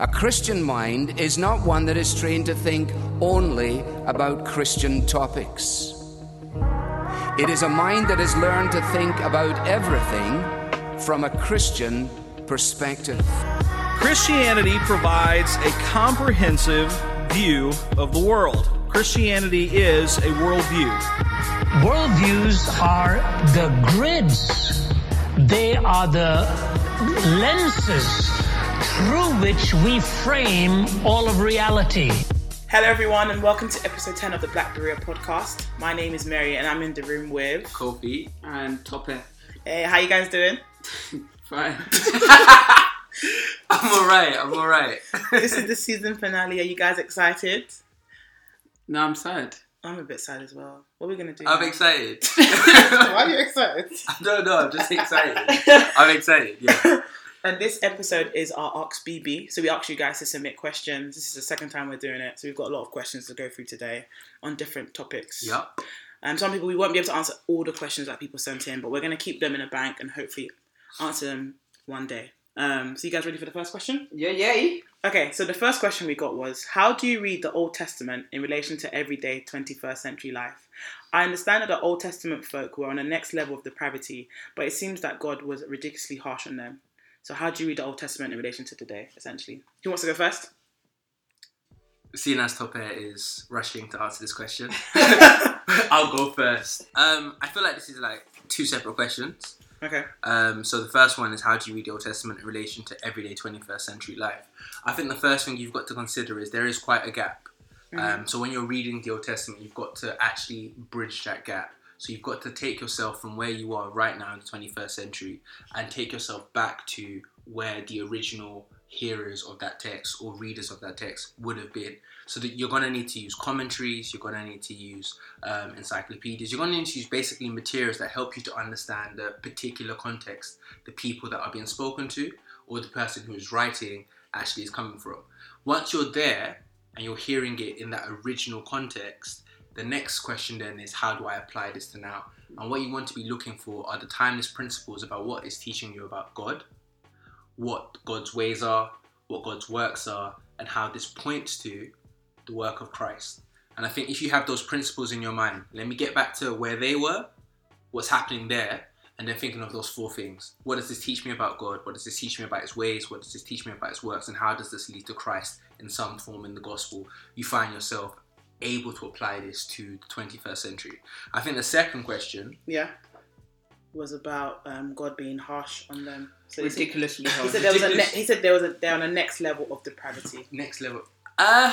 A Christian mind is not one that is trained to think only about Christian topics. It is a mind that has learned to think about everything from a Christian perspective. Christianity provides a comprehensive view of the world. Christianity is a worldview. Worldviews are the grids, they are the lenses through which we frame all of reality. Hello, everyone, and welcome to episode 10 of the Black Berea podcast. My name is Mary, and I'm in the room with Kofi and Tope. Hey, how you guys doing? Fine. I'm alright, I'm alright. this is the season finale. Are you guys excited? No, I'm sad. I'm a bit sad as well. What are we gonna do? I'm now? excited. Why are you excited? I don't know, I'm just excited. I'm excited, yeah. And this episode is our Ask BB. So we asked you guys to submit questions. This is the second time we're doing it. So we've got a lot of questions to go through today on different topics. Yup. Um, some people we won't be able to answer all the questions that people sent in, but we're going to keep them in a bank and hopefully answer them one day. Um, so you guys ready for the first question? Yeah, yay. Okay, so the first question we got was How do you read the Old Testament in relation to everyday 21st century life? I understand that the Old Testament folk were on the next level of depravity, but it seems that God was ridiculously harsh on them. So, how do you read the Old Testament in relation to today, essentially? Who wants to go first? Seeing as Tope is rushing to answer this question, I'll go first. Um, I feel like this is like two separate questions. Okay. Um, so the first one is how do you read the Old Testament in relation to everyday 21st century life? I think the first thing you've got to consider is there is quite a gap. Um, so when you're reading the Old Testament, you've got to actually bridge that gap. So you've got to take yourself from where you are right now in the 21st century and take yourself back to where the original hearers of that text or readers of that text would have been. So that you're going to need to use commentaries, you're going to need to use um, encyclopedias, you're going to need to use basically materials that help you to understand the particular context the people that are being spoken to or the person who is writing actually is coming from. Once you're there and you're hearing it in that original context, the next question then is how do I apply this to now? And what you want to be looking for are the timeless principles about what is teaching you about God, what God's ways are, what God's works are, and how this points to the work of Christ. And I think if you have those principles in your mind, let me get back to where they were, what's happening there, and then thinking of those four things. What does this teach me about God? What does this teach me about His ways? What does this teach me about His works? And how does this lead to Christ in some form in the gospel? You find yourself able to apply this to the 21st century. I think the second question, Yeah. Was about um, God being harsh on them. So he said- ridiculously He said there was a. Ne- he said there was a. They're on a next level of depravity. next level. Uh,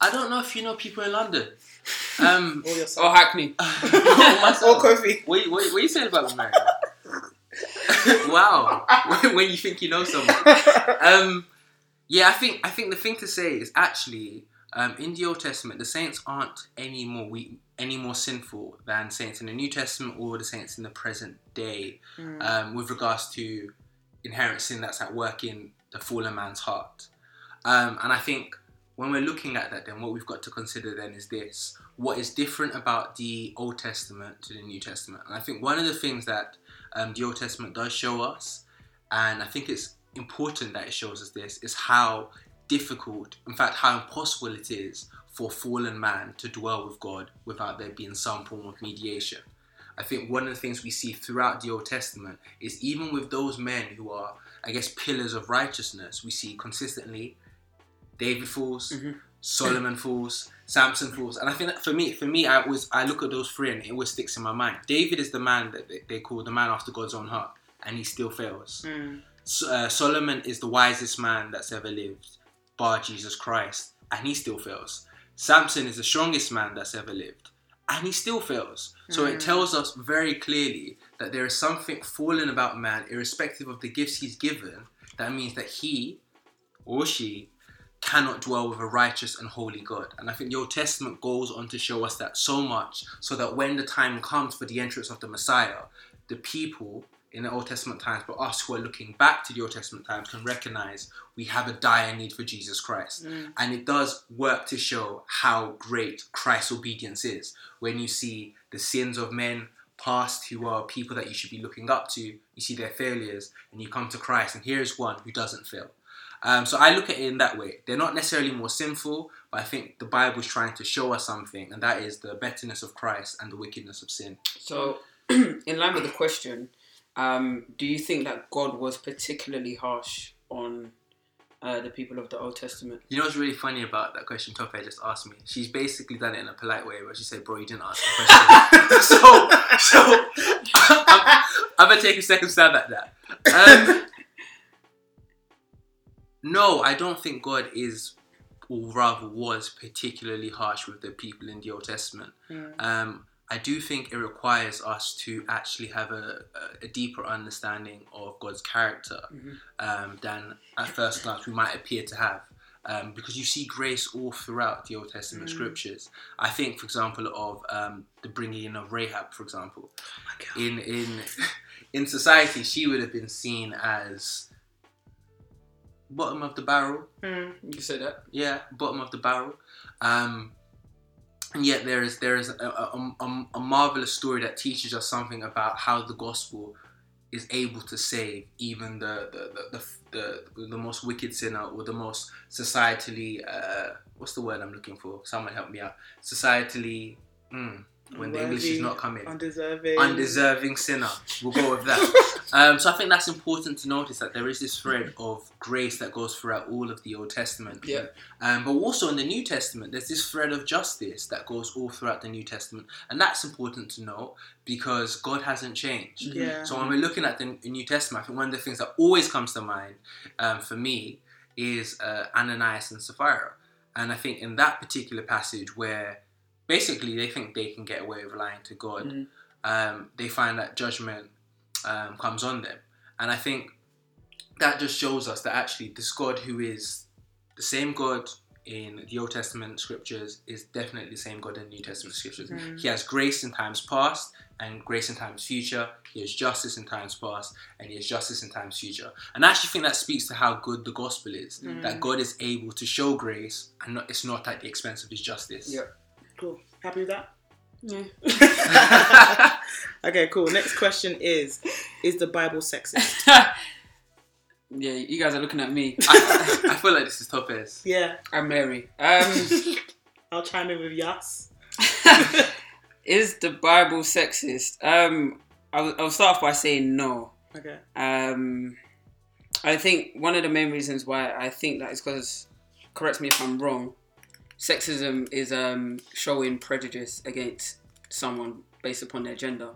I don't know if you know people in London. Um, Or Or. Hackney. Or Kofi. What, what, what you saying about me, man? wow, when you think you know someone. Um, yeah, I think I think the thing to say is actually um, in the Old Testament, the saints aren't any more weak, any more sinful than saints in the New Testament or the saints in the present day, um, with regards to inherent sin that's at work in the fallen man's heart. Um, and I think when we're looking at that, then what we've got to consider then is this: what is different about the Old Testament to the New Testament? And I think one of the things that um, the Old Testament does show us, and I think it's important that it shows us this, is how difficult, in fact, how impossible it is for fallen man to dwell with God without there being some form of mediation. I think one of the things we see throughout the Old Testament is even with those men who are, I guess, pillars of righteousness, we see consistently David falls, Solomon falls, Samson falls, and I think that for me, for me, I always I look at those three and it always sticks in my mind. David is the man that they, call the man after God's own heart, and he still fails. So, uh, Solomon is the wisest man that's ever lived, bar Jesus Christ, and he still fails. Samson is the strongest man that's ever lived, and he still fails. So it mm. tells us very clearly that there is something fallen about man, irrespective of the gifts he's given. That means that he or she cannot dwell with a righteous and holy God. And I think the Old Testament goes on to show us that so much, so that when the time comes for the entrance of the Messiah, the people in the Old Testament times, but us who are looking back to the Old Testament times can recognize we have a dire need for Jesus Christ. And it does work to show how great Christ's obedience is. When you see the sins of men past who are people that you should be looking up to, you see their failures, and you come to Christ, and here is one who doesn't fail. Um, so I look at it in that way. They're not necessarily more sinful, but I think the Bible is trying to show us something, and that is the betterness of Christ and the wickedness of sin. So, in line with the question, um, do you think that God was particularly harsh on uh, the people of the Old Testament? You know what's really funny about that question Tope just asked me? She's basically done it in a polite way where she said, Bro, you didn't ask the question. so, so I'm, I'm going to take a second stab at that. Um, no, I don't think God is, or rather was, particularly harsh with the people in the Old Testament. Um, I do think it requires us to actually have a, a, deeper understanding of God's character um, than at first glance we might appear to have. Um, because you see grace all throughout the Old Testament scriptures. I think, for example, of um, the bringing in of Rahab, for example. in in in society, she would have been seen as bottom of the barrel, You say that? yeah, bottom of the barrel. Um, and yet there is there is a, a, a, a marvelous story that teaches us something about how the gospel is able to save even the the, the, the, the, most wicked sinner or the most societally uh, what's the word I'm looking for? Someone help me out. Societally, mm, when the English is not coming Undeserving. undeserving sinner. We'll go with that. um, so I think that's important to notice that there is this thread of grace that goes throughout all of the Old Testament. Yeah. Um, but also in the New Testament, there's this thread of justice that goes all throughout the New Testament, and that's important to note because God hasn't changed. Yeah. So when we're looking at the New Testament, I think one of the things that always comes to mind um, for me is uh, Ananias and Sapphira, and I think in that particular passage where basically they think they can get away with lying to God, um, they find that judgment um, comes on them, and I think that just shows us that actually this God who is the same God in the Old Testament scriptures is definitely the same God in the New Testament scriptures. He has grace in times past and grace in times future. He has justice in times past and he has justice in times future. And I actually think that speaks to how good the gospel is. That God is able to show grace and not, it's not at the expense of his justice. Yeah. Cool. Happy with that? Yeah. Okay, cool. Next question is Is the Bible sexist? yeah, you guys are looking at me. I, I feel like this is Tope's. yeah. I'm Mary. Um, I'll chime in with yes. is the Bible sexist? Um, I'll, I'll start off by saying no. Okay. Um, I think one of the main reasons why I think that is because, correct me if I'm wrong, sexism is um, showing prejudice against someone based upon their gender.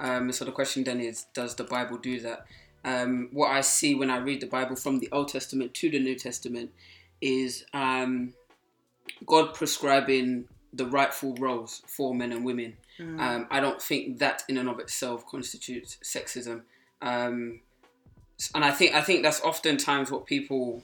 Um, so the question then is, does the Bible do that? Um, what I see when I read the Bible from the Old Testament to the New Testament is um, God prescribing the rightful roles for men and women. Um, I don't think that in and of itself constitutes sexism. Um, and I think I think that's oftentimes what people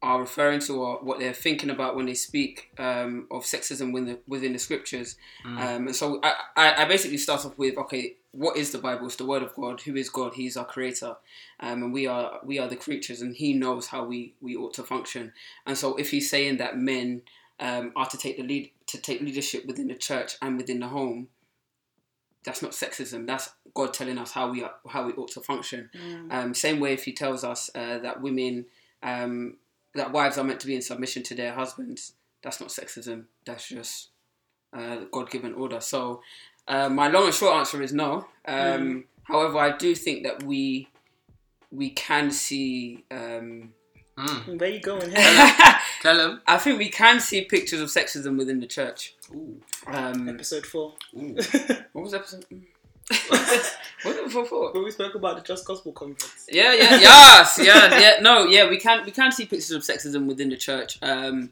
are referring to or what they're thinking about when they speak um, of sexism within the, within the scriptures. Um, and so I, I, I basically start off with okay, what is the Bible? It's the Word of God. Who is God? He's our Creator, um, and we are we are the creatures, and He knows how we we ought to function. And so if He's saying that men um, are to take the lead to take leadership within the church and within the home, that's not sexism. That's God telling us how we are, how we ought to function. Um, same way if He tells us uh, that women um, that wives are meant to be in submission to their husbands, that's not sexism. That's just uh, God given order. So uh, my long and short answer is no. Um, However, I do think that we we can see. Um, Where you going? Hey. Tell him. I think we can see pictures of sexism within the church. Ooh. Um, Episode 4. Ooh. what was episode? What was it for? for? Where we spoke about the Just Gospel Conference. Yeah, yeah, yes, yeah, yeah. No, yeah, we can we can see pictures of sexism within the church, um,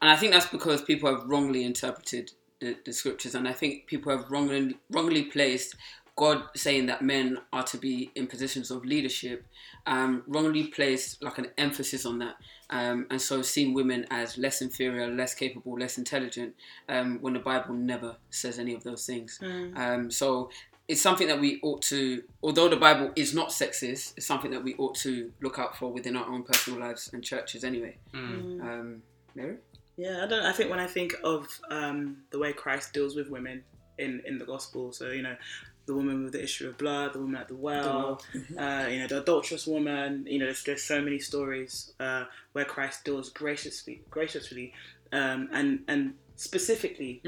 and I think that's because people have wrongly interpreted the, the scriptures, and I think people have wrongly wrongly placed God saying that men are to be in positions of leadership, um, wrongly placed like an emphasis on that, um, and so seen women as less inferior, less capable, less intelligent, um, when the Bible never says any of those things. Um, so it's something that we ought to, although the Bible is not sexist, it's something that we ought to look out for within our own personal lives and churches anyway. Um, Mary? Yeah, I don't. I think when I think of um, the way Christ deals with women in in the gospel, so you know, the woman with the issue of blood, the woman at the well, uh, you know, the adulterous woman. You know, there's, there's so many stories uh, where Christ deals graciously, graciously, um, and and specifically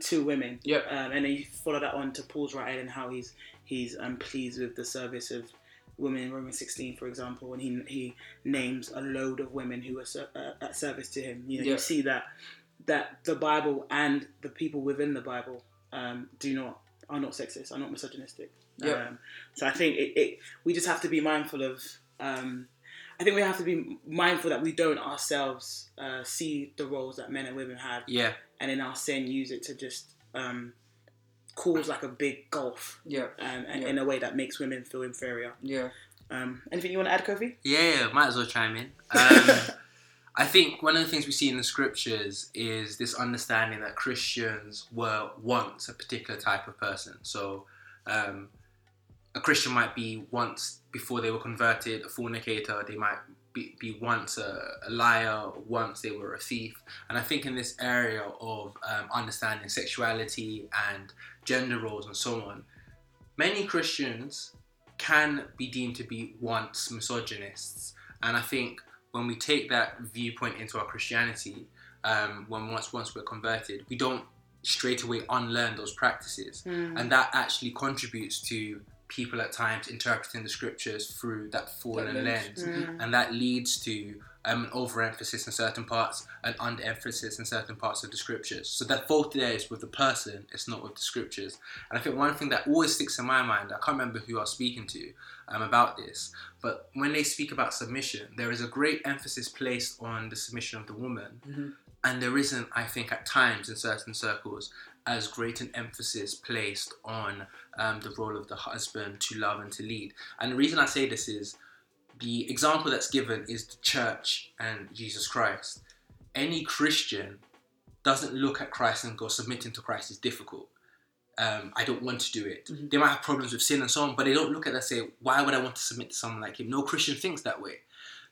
to women. Yep. Um, and then you follow that on to Paul's writing and how he's he's um, pleased with the service of women in Romans 16, for example, and he he names a load of women who are ser- uh, at service to him. You know, Yeah. you see that that the Bible and the people within the Bible um, do not are not sexist, are not misogynistic. Yeah. Um, so I think it, it we just have to be mindful of. I think we have to be mindful that we don't ourselves uh, see the roles that men and women have Yeah, and in our sin use it to just um, cause like a big gulf Yeah. um, and Yeah. in a way that makes women feel inferior. Yeah. Um, anything you want to add, Kofi? yeah, might as well chime in. Um, I think one of the things we see in the scriptures is this understanding that Christians were once a particular type of person. So, um, a Christian might be once before they were converted a fornicator. They might be, be once a, a liar. Once they were a thief. And I think in this area of um, understanding sexuality and gender roles and so on, many Christians can be deemed to be once misogynists. And I think when we take that viewpoint into our Christianity, um, when once once we're converted, we don't straight away unlearn those practices, and that actually contributes to people at times interpreting the scriptures through that fallen lens, and that leads to um, an overemphasis in certain parts, an underemphasis in certain parts of the scriptures. So that fault there is with the person, it's not with the scriptures. And I think one thing that always sticks in my mind, I can't remember who I was speaking to um, about this, but when they speak about submission, there is a great emphasis placed on the submission of the woman. And there isn't, I think, at times in certain circles, as great an emphasis placed on um, the role of the husband to love and to lead. And the reason I say this is the example that's given is the church and Jesus Christ. Any Christian doesn't look at Christ and go, submitting to Christ is difficult. Um, I don't want to do it. They might have problems with sin and so on, but they don't look at that and say, why would I want to submit to someone like him? No Christian thinks that way.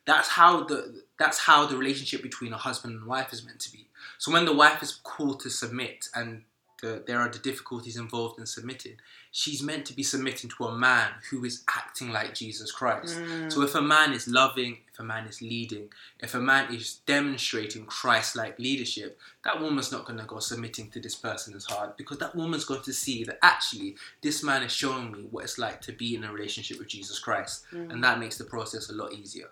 That's how the that's how the relationship between a husband and wife is meant to be. So when the wife is called to submit and the, there are the difficulties involved in submitting, she's meant to be submitting to a man who is acting like Jesus Christ. So mm. if a man is loving, if a man is leading, if a man is demonstrating Christ-like leadership, that woman's not going to go submitting to this person as hard because that woman's going to see that actually this man is showing me what it's like to be in a relationship with Jesus Christ, and mm. that makes the process a lot easier.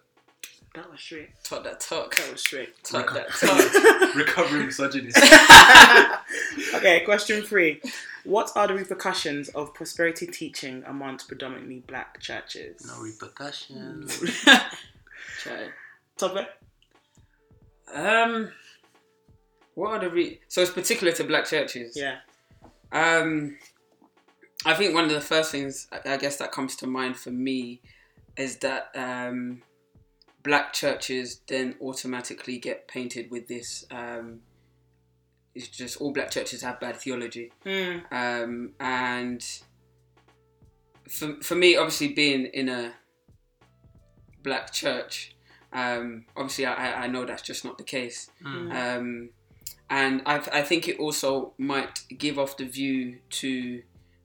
That was straight. Talk that talk. That was straight. Talk that talk. Recovering misogynist. okay, question three. What are the repercussions of prosperity teaching amongst predominantly black churches? no repercussions. Try. Topic? Um, what are the re- so it's particular to black churches? Yeah. Um, I think one of the first things I I guess that comes to mind for me is that um, black churches then automatically get painted with this. Um, it's just all black churches have bad theology, Hmm. um, and for for me, obviously being in a black church, um, obviously I, I know that's just not the case. Um, and I, I think it also might give off the view to,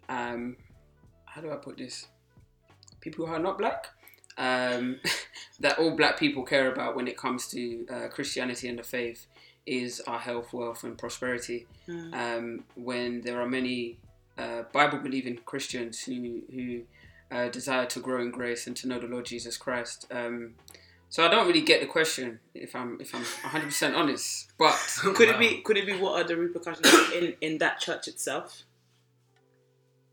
um, how do I put this? People who are not black, um, that all black people care about when it comes to uh, Christianity and the faith is our health, wealth, and prosperity. Um, when there are many uh, Bible believing Christians who, who uh, desire to grow in grace and to know the Lord Jesus Christ. Um, so I don't really get the question if I'm if I'm 100 percent honest. But Could it be? Could it be? What are the repercussions in in that church itself?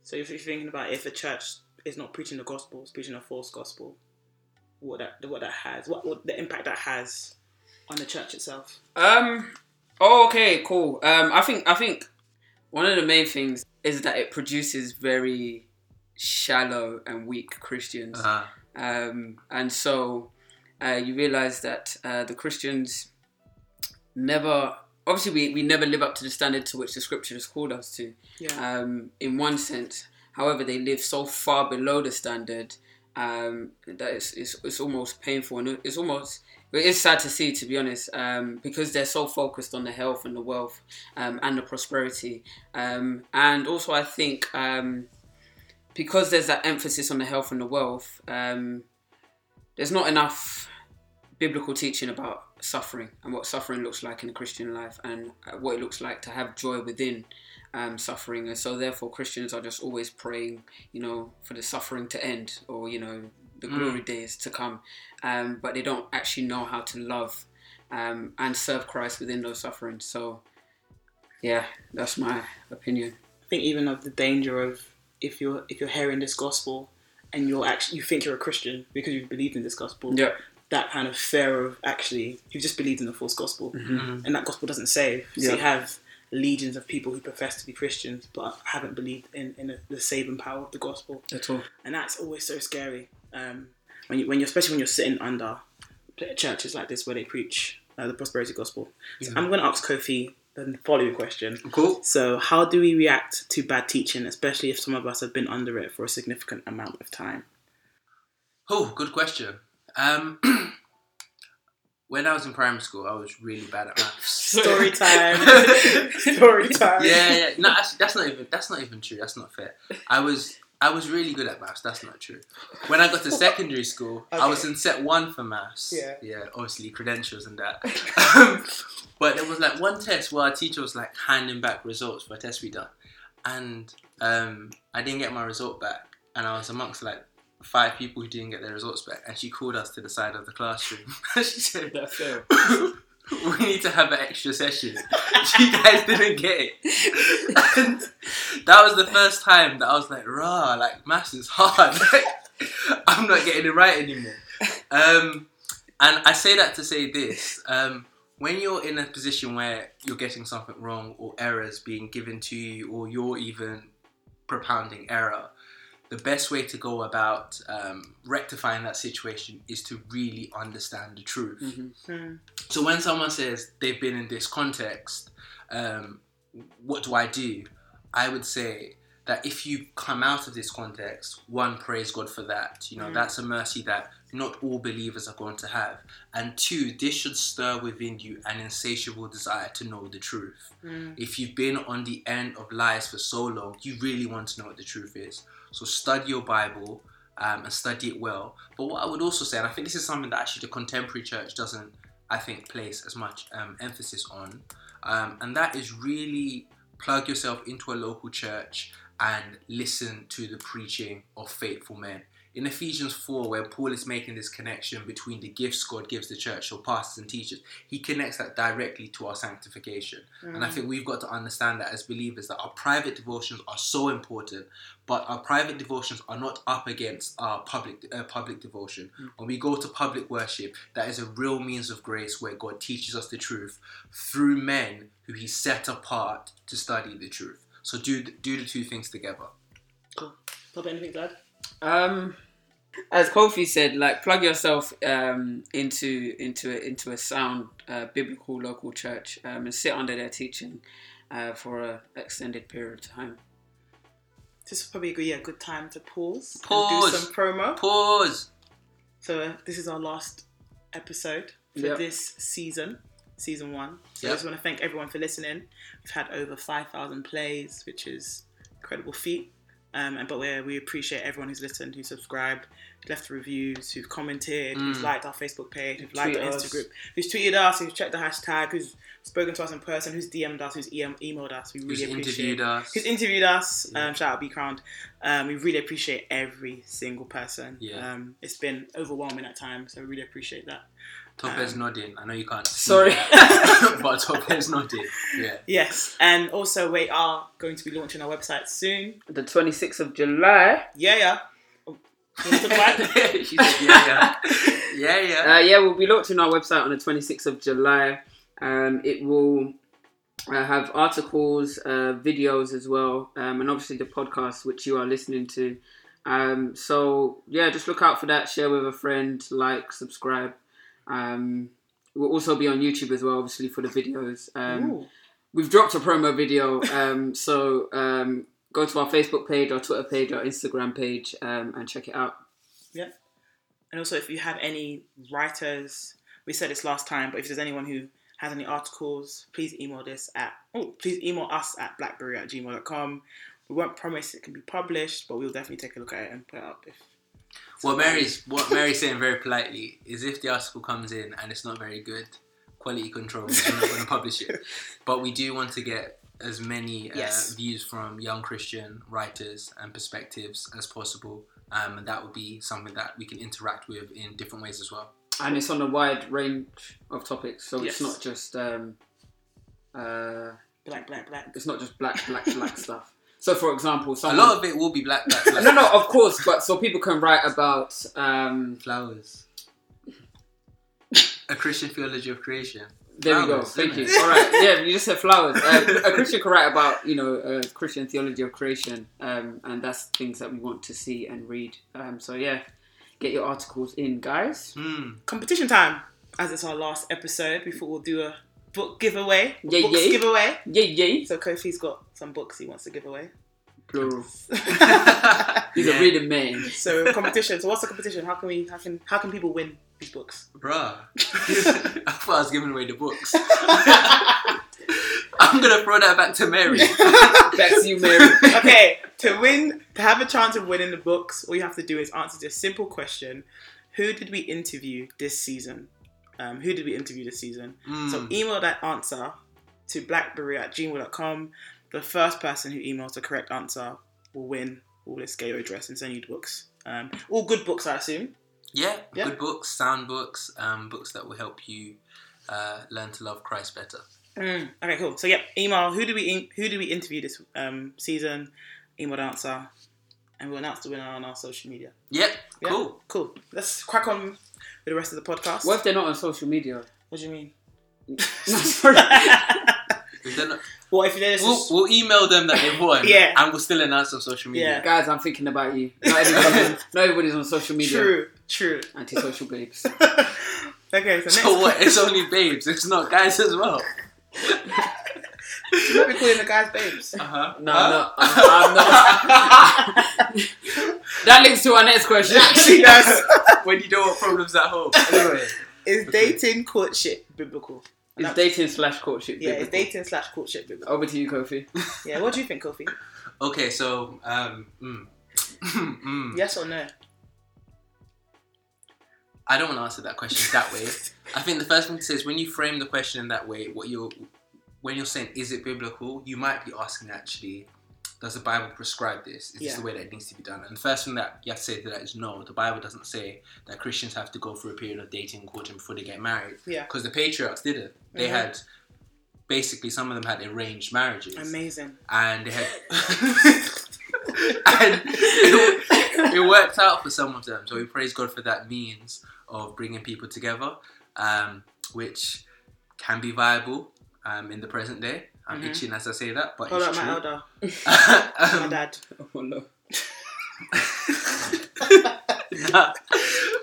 So if you're thinking about if a church is not preaching the gospel, it's preaching a false gospel, what that what that has, what, what the impact that has on the church itself. um, oh, okay, cool. Um, I think I think one of the main things is that it produces very shallow and weak Christians. Uh, um, and so uh, you realize that uh, the Christians never, obviously, we, we never live up to the standard to which the scripture has called us to. Yeah. Um, in one sense, however, they live so far below the standard um, that it's, it's, it's almost painful and it's almost it is sad to see, to be honest, um, because they're so focused on the health and the wealth um, and the prosperity. Um, and also, I think um, because there's that emphasis on the health and the wealth, um, there's not enough biblical teaching about suffering and what suffering looks like in a Christian life and what it looks like to have joy within um, suffering. And so, therefore, Christians are just always praying, you know, for the suffering to end or, you know, the glory days to come. Um, but they don't actually know how to love um, and serve Christ within those sufferings. So, yeah, that's my opinion. I think even of the danger of if you're if you're hearing this gospel and you're actually you think you're a Christian because you've believed in this gospel. Yeah. That kind of fear of actually you've just believed in the false gospel, Mm-hmm. and that gospel doesn't save. So Yeah. you have legions of people who profess to be Christians but haven't believed in in the, the saving power of the gospel, At all. and that's always so scary. Um, when you when you especially when you're sitting under churches like this where they preach uh, the prosperity gospel. So I'm going to ask Kofi the following question. Cool. So, how do we react to bad teaching, especially if some of us have been under it for a significant amount of time? Oh, good question. Um, when I was in primary school, I was really bad at maths. Story time. Story time. yeah, yeah. No, actually, that's not even that's not even true. That's not fair. I was I was really good at maths. That's not true. When I got to secondary school, I was in set one for maths. Yeah. yeah. Obviously, credentials and that. Um, but there was like one test where our teacher was like handing back results for a test we done, and um, I didn't get my result back, and I was amongst like five people who didn't get their results back, and she called us to the side of the classroom. she said, That fail. we need to have an extra session. you guys didn't get it. And that was the first time that I was like, rah, like maths is hard. Like, I'm not getting it right anymore. Um, and I say that to say this. Um, when you're in a position where you're getting something wrong or errors being given to you or you're even propounding error, the best way to go about um, rectifying that situation is to really understand the truth. So when someone says they've been in this context, um, what do I do? I would say that if you come out of this context, one, praise God for that. You know, that's a mercy that not all believers are going to have. And two, this should stir within you an insatiable desire to know the truth. If you've been on the end of lies for so long, you really want to know what the truth is. So study your Bible um, and study it well. But what I would also say, and I think this is something that actually the contemporary church doesn't, I think, place as much um, emphasis on, um, and that is really plug yourself into a local church and listen to the preaching of faithful men. In Ephesians 4, where Paul is making this connection between the gifts God gives the church, so pastors and teachers, he connects that directly to our sanctification. And I think we've got to understand that as believers, that our private devotions are so important, but our private devotions are not up against our public uh, public devotion. When we go to public worship, that is a real means of grace where God teaches us the truth through men who He set apart to study the truth. So do do the two things together. Cool. Pop anything add? Um, as Kofi said, like plug yourself um, into into a, into a sound uh, biblical local church um, and sit under their teaching uh, for an extended period of time. This is probably a good, yeah, good time to pause, and Pause. do some promo. Pause. So uh, this is our last episode for Yep. this season, season one. So I just want to thank everyone for listening. We've had over five thousand plays, which is incredible feat. Um, but we we appreciate everyone who's listened, who's subscribed, left reviews, who've commented, who's liked our Facebook page, who's liked our Tweeted us. Instagram, who's tweeted us, who's checked the hashtag, who's spoken to us in person, who's DM'd us, who's EM- emailed us. We Who's really appreciate. interviewed us? Who's interviewed us? Um, shout out B Crowned. Um, we really appreciate every single person. Yeah. Um, it's been overwhelming at times, so we really appreciate that. Tope's nodding. I know you can't. see Sorry. that, but Tope's nodding. Yeah. Yes, and also we are going to be launching our website soon. The 26th of July. Yeah, yeah. she said, yeah, yeah, yeah, yeah. Uh, yeah, we'll be launching our website on the 26th of July. Um, it will uh, have articles, uh, videos as well, um, and obviously the podcast which you are listening to. Um, so yeah, just look out for that. Share with a friend, like, subscribe. Um, we'll also be on YouTube as well, obviously for the videos. Um, we've dropped a promo video, um, so um, go to our Facebook page, our Twitter page, our Instagram page, um, and check it out. Yeah. And also, if you have any writers, we said this last time, but if there's anyone who has any articles, please email this at, oh, please email us at blackberea at gmail.com. We won't promise it can be published, but we'll definitely take a look at it and put it up if. What Mary's what Mary's saying very politely is if the article comes in and it's not very good, quality control, we're not going to publish it. But we do want to get as many uh, Yes. views from young Christian writers and perspectives as possible, um, and that would be something that we can interact with in different ways as well. and it's on a wide range of topics, so Yes. it's not just um, uh, Black, black, black. it's not just black, black, black stuff. So, for example, A lot of it will be black, black, black. no, no, of course, but so people can write about um, flowers. A Christian theology of creation. There we go. Thank you. All right. Yeah, you just said flowers. Uh, a Christian can write about you know uh, Christian theology of creation, um, and that's things that we want to see and read. Um, so yeah, get your articles in, guys. Hmm. Competition time, as it's our last episode before we'll do a book giveaway. Yeah, books yeah. giveaway. Yay, yay. So Kofi's got some books he wants to give away. Plural. He's Yeah. a reading man. So competition. So what's the competition? How can we? How can? How can people win these books? Bruh. I thought I was giving away the books. I'm gonna throw that back to Mary. Back to you, Mary. okay, to win, to have a chance of winning the books, all you have to do is answer this simple question: Who did we interview this season? Um, who did we interview this season? So Mm. email that answer to blackberea at gmail.com. The first person who emails the correct answer will win all this Gayo address and send you the books. Um, all good books, I assume. Yeah, Yeah. good books, sound books, um, books that will help you uh, learn to love Christ better. Mm. Okay, cool. So yeah, email. Who do we in, who do we interview this um, season? Email the answer, and we'll announce the winner on our social media. Yep, Yeah? cool. Cool. Let's crack on with the rest of the podcast. What if they're not on social media? What do you mean? No, sorry. If they're not- what if there's we'll, just, we'll email them that they've won, Yeah. and we'll still announce on social media. Yeah. Guys, I'm thinking about you. Not everybody's, on, not everybody's on social media. true, true. Anti-social babes. okay, so next. So what? It's only babes. It's not guys as well. You might be calling the guys babes. Uh huh. No, no, I'm, I'm not. that links to our next question. Actually, does. when you don't want problems at home. Anyway. Is dating courtship biblical? It's dating slash courtship. Biblical? Yeah, it's biblical. dating slash courtship biblical. Over to you, Kofi. Yeah, what do you think, Kofi? Okay, so um, mm. Mm. Yes or no? I don't want to answer that question that way. I think the first thing to say is when you frame the question in that way, what you're when you're saying is it biblical, you might be asking actually, does the Bible prescribe this? Is this the way that it needs to be done? And the first thing that you have to say to that is no. The Bible doesn't say that Christians have to go through a period of dating and courting before they get married. Yeah. Because the patriarchs didn't. They Mhm. had basically some of them had arranged marriages. Amazing. and they had and it, it worked out for some of them. So we praise God for that means of bringing people together, um, which can be viable um, in the present day. I'm Mhm. itching as I say that, but Hold it's up, my true. elder, my Um, dad. Oh no. Nah.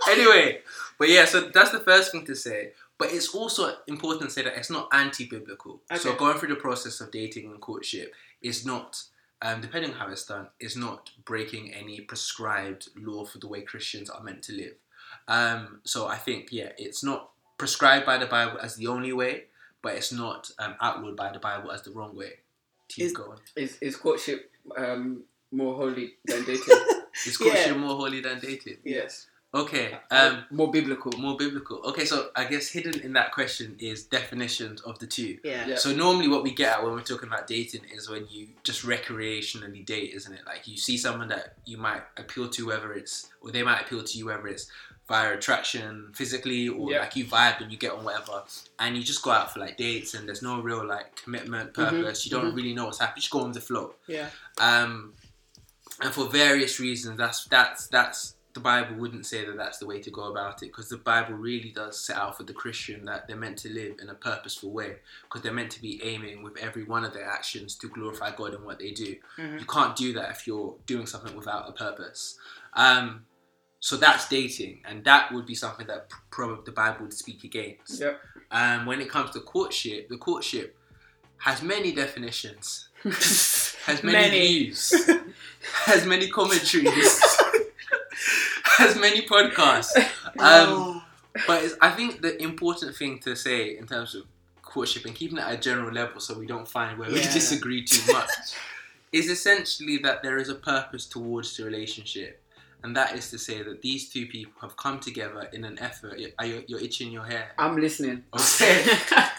anyway, but yeah, so that's the first thing to say. But it's also important to say that it's not anti-biblical. So going through the process of dating and courtship is not, um, depending on how it's done, is not breaking any prescribed law for the way Christians are meant to live. Um, so I think yeah, it's not prescribed by the Bible as the only way, but it's not um, outlawed by the Bible as the wrong way. Keep Is- going. Is is courtship um, more holy than dating? Is Yeah. courtship more holy than dating? Yes. Okay. Um, more biblical. more biblical. Okay, so I guess hidden in that question is definitions of the two. Yeah. Yeah. So normally what we get at when we're talking about dating is when you just recreationally date, isn't it? Like you see someone that you might appeal to, whether it's or they might appeal to you, whether it's via attraction physically or Yeah. like you vibe and you get on whatever, and you just go out for like dates and there's no real like commitment, Mm-hmm. purpose. You don't really know what's happening. You just go on the flow. Yeah. Um, and for various reasons, that's that's that's the Bible wouldn't say that that's the way to go about it because the Bible really does set out for the Christian that they're meant to live in a purposeful way because they're meant to be aiming with every one of their actions to glorify God in what they do. Mhm. You can't do that if you're doing something without a purpose. Um, so that's dating, and that would be something that probably the Bible would speak against. Yep. Um, when it comes to courtship, the courtship has many definitions, has many, Many. views, has many commentaries, has many podcasts. Um, Oh. but it's, I think the important thing to say in terms of courtship and keeping it at a general level so we don't find where we disagree too much is essentially that there is a purpose towards the relationship. And that is to say that these two people have come together in an effort. Are you, you're itching your hair? I'm listening. Okay.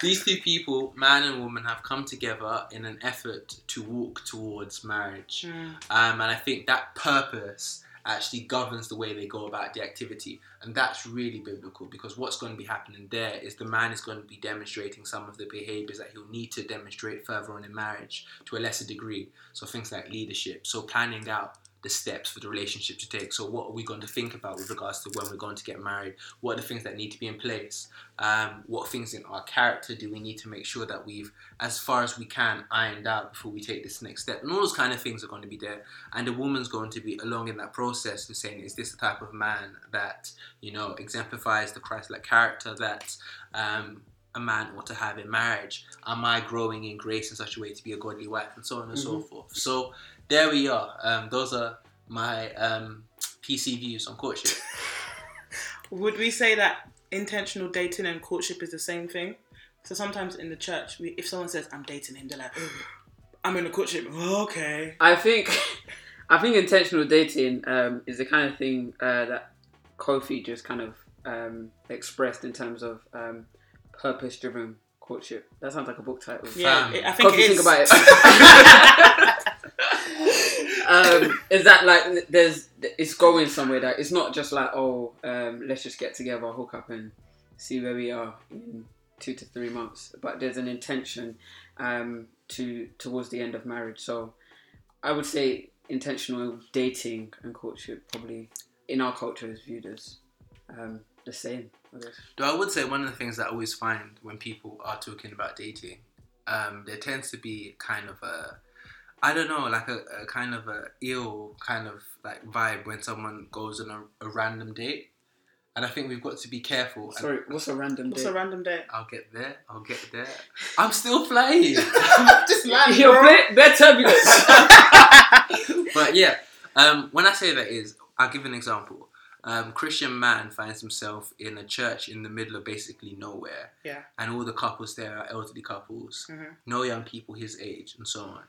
These two people, man and woman, have come together in an effort to walk towards marriage. Mm. Um, and I think that purpose actually governs the way they go about the activity. And that's really biblical because what's going to be happening there is the man is going to be demonstrating some of the behaviors that he'll need to demonstrate further on in marriage to a lesser degree. So things like leadership, so planning out the steps for the relationship to take. So what are we going to think about with regards to when we're going to get married? What are the things that need to be in place? Um, what things in our character do we need to make sure that we've, as far as we can, ironed out before we take this next step? And all those kind of things are going to be there. And the woman's going to be along in that process of saying, is this the type of man that, you know, exemplifies the Christ-like character that um, a man ought to have in marriage? Am I growing in grace in such a way to be a godly wife? And so on and so forth. So there we are. Um, those are my um, PC views on courtship. Would we say that intentional dating and courtship is the same thing? So sometimes in the church, we, if someone says, I'm dating him, they're like, "Oh, I'm in a courtship. Oh, okay. I think, I think intentional dating um, is the kind of thing uh, that Kofi just kind of um, expressed in terms of um, purpose-driven courtship. That sounds like a book title. Yeah, it- I think Kofi, it think about it. um, is that like there's it's going somewhere that it's not just like oh um, let's just get together hook up and see where we are in two to three months but there's an intention um, to towards the end of marriage so I would say intentional dating and courtship probably in our culture is viewed as um, the same I guess. Though I would say one of the things that I always find when people are talking about dating, um, there tends to be kind of a, I don't know, like a, a kind of a ill kind of like vibe when someone goes on a, a random date, and I think we've got to be careful. and sorry what's a random What's date a random date? I'll get there. I'll get there. I'm still flying. Just like, You're bro. bit, bit turbulence but yeah, um, when I say that is, I'll give an example. Um, Christian man finds himself in a church in the middle of basically nowhere, Yeah. and all the couples there are elderly couples, Mhm. no young people his age, and so on.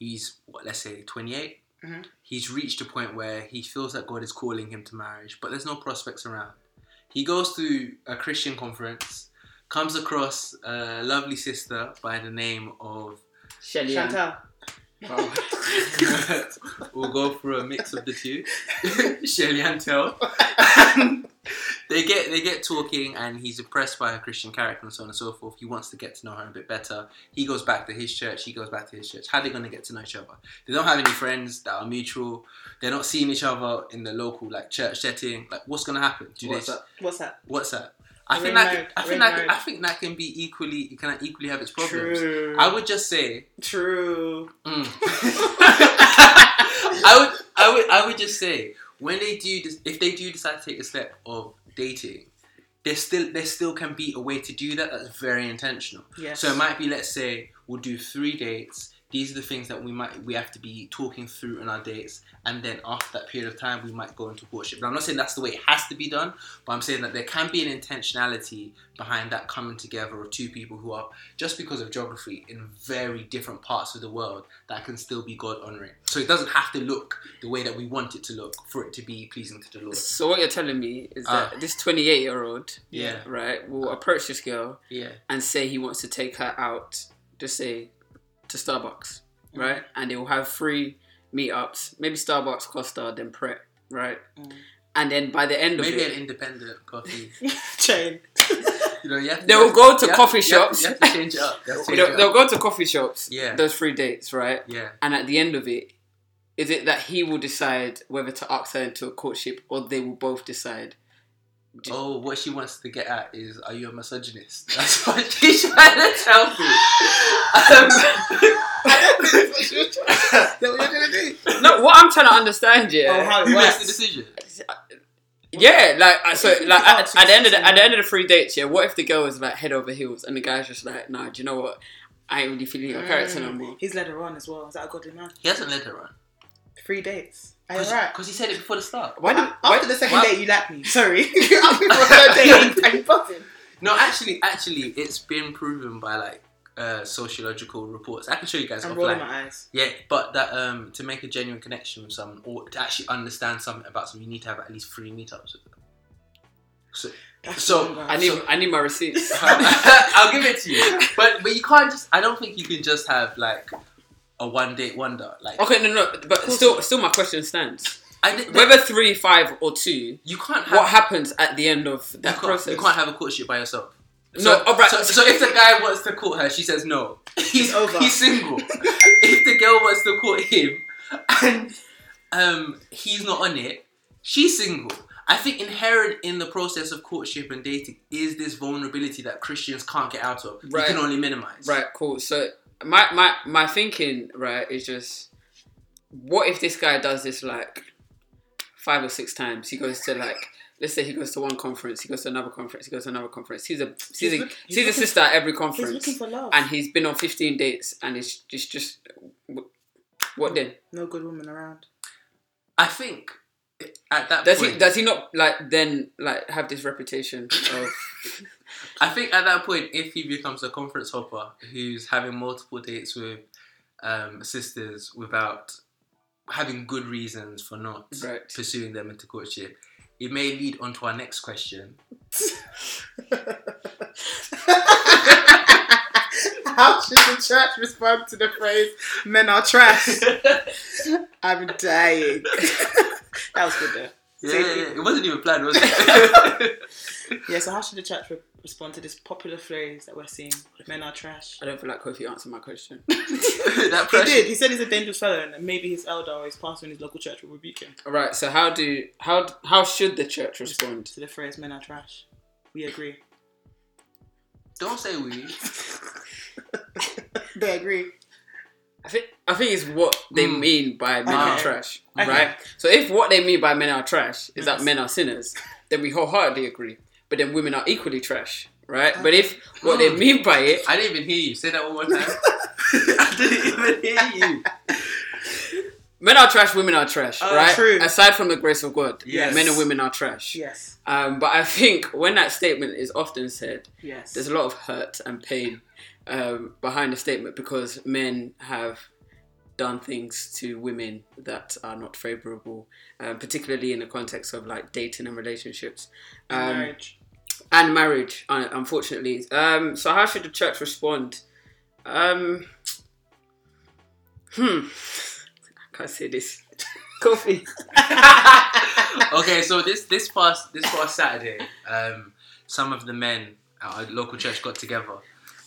He's what, let's say, 28. Mhm. He's reached a point where he feels that God is calling him to marriage, but there's no prospects around. He goes to a Christian conference, comes across a lovely sister by the name of Shelly Ann. Chantal. Wow. we'll go for a mix of the two. Shelly and Tel. they get they get talking and he's impressed by her Christian character and so on and so forth. He wants to get to know her a bit better. He goes back to his church, she goes back to his church. How are they gonna get to know each other? They don't have any friends that are mutual. They're not seeing each other in the local like church setting. Like what's gonna happen? Do What's they, that? What's that? What's that? I Ring think that married, I think that. I think that can be equally it can equally have its problems. True. I would just say True. Mm. I would, I would, I would just say when they do this, if they do decide to take the step of dating, there still there still can be a way to do that that's very intentional. Yes. So it might be, let's say, we'll do three dates. These are the things that we might we have to be talking through in our dates, and then after that period of time, we might go into courtship. But I'm not saying that's the way it has to be done, but I'm saying that there can be an intentionality behind that coming together of two people who are just because of geography in very different parts of the world that can still be God honoring. So it doesn't have to look the way that we want it to look for it to be pleasing to the Lord. So what you're telling me is that Ah. this 28 year old, Yeah, right, will approach this girl yeah, and say he wants to take her out, just say, to Starbucks, Mm. right? And they will have free meetups, maybe Starbucks, Costa, then Pret, right? Mm. And then by the end of it. maybe it, an independent coffee. Chain. You know, you have to, They'll go to you have- coffee you have- shops. You have to change it up. You have to change they'll, they'll go to coffee shops, Yeah. those free dates, right? Yeah. And at the end of it, is it that he will decide whether to ask her into a courtship or they will both decide? Oh, what she wants to get at is, are you a misogynist? That's what she's trying to tell me. Um, No, what I'm trying to understand, yeah. Oh, how it Who makes the decision? Yeah, like so, like at, at the end of the at the end of the three dates, yeah. What if the girl is like head over heels and the guy's just like, nah, do you know what? I ain't really feeling your character no more. He's led her on as well. Is that a godly man? He hasn't let her on. Three dates. Are you right? Because he said it before the start. Why do After why, the second why- date, you like me. Sorry. After the third date, are you buzzing? No, actually, actually, it's been proven by like uh, sociological reports. I can show you guys I'm rolling my eyes. Yeah, but that um to make a genuine connection with someone or to actually understand something about someone, you need to have at least three meetups with them. So, That's So. I need I need my receipts. I'll give it to you. But but you can't just. I don't think you can just have like a one date wonder. Like okay, no, no, but still, still, my question stands. Did, Whether three, five, or two, you can't have what happens at the end of you that can't, process? you can't have a courtship by yourself. No, So, oh, right. so, so if the guy wants to court her, she says no. He's over. He's single. if the girl wants to court him, and um, he's not on it, she's single. I think inherent in the process of courtship and dating is this vulnerability that Christians can't get out of. Right. You can only minimize. Right, cool. So my my my thinking, right, is just what if this guy does this like five or six times? He goes to like let's say he goes to one conference, he goes to another conference, he goes to another conference. He's a sees a, look- he's sees a looking- sister at every He's conference, looking for love. and he's been on fifteen dates, and it's just just what then? no good woman around. I think at that Does point, he does he not like then like have this reputation of I think at that point, if he becomes a conference hopper who's having multiple dates with um, sisters without having good reasons for not Right. pursuing them into courtship, it may lead on to our next question. How should the church respond to the phrase "men are trash"? I'm dying. that was good though. Yeah, yeah, yeah. it wasn't even planned, was it? Yeah, so how should the church re- respond to this popular phrase that we're seeing? Men are trash. I don't feel like Kofi answered my question. that He did. He said he's a dangerous fellow, and maybe his elder or his pastor in his local church will rebuke him All right, so how do how how should the church respond? to the phrase "men are trash." We agree. Don't say we. They agree. I think I think it's what they Mm. mean by men are trash, Okay. right? So if what they mean by men are trash is that men are sinners, then we wholeheartedly agree. But then women are equally trash, right? But if what they Mm. mean by it, I didn't even hear you. Say that one more time. I didn't even hear you. men are trash, women are trash, Oh, right? true. Aside from the grace of God, Yes. men and women are trash. Yes. Um, but I think when that statement is often said, Yes. there's a lot of hurt and pain um, behind the statement because men have done things to women that are not favourable, um, particularly in the context of like dating and relationships um, marriage. And marriage. Unfortunately, um, so how should the church respond? Um, hmm, I can't say this. Kofi. okay, so this this past this past Saturday, um, some of the men at our local church got together,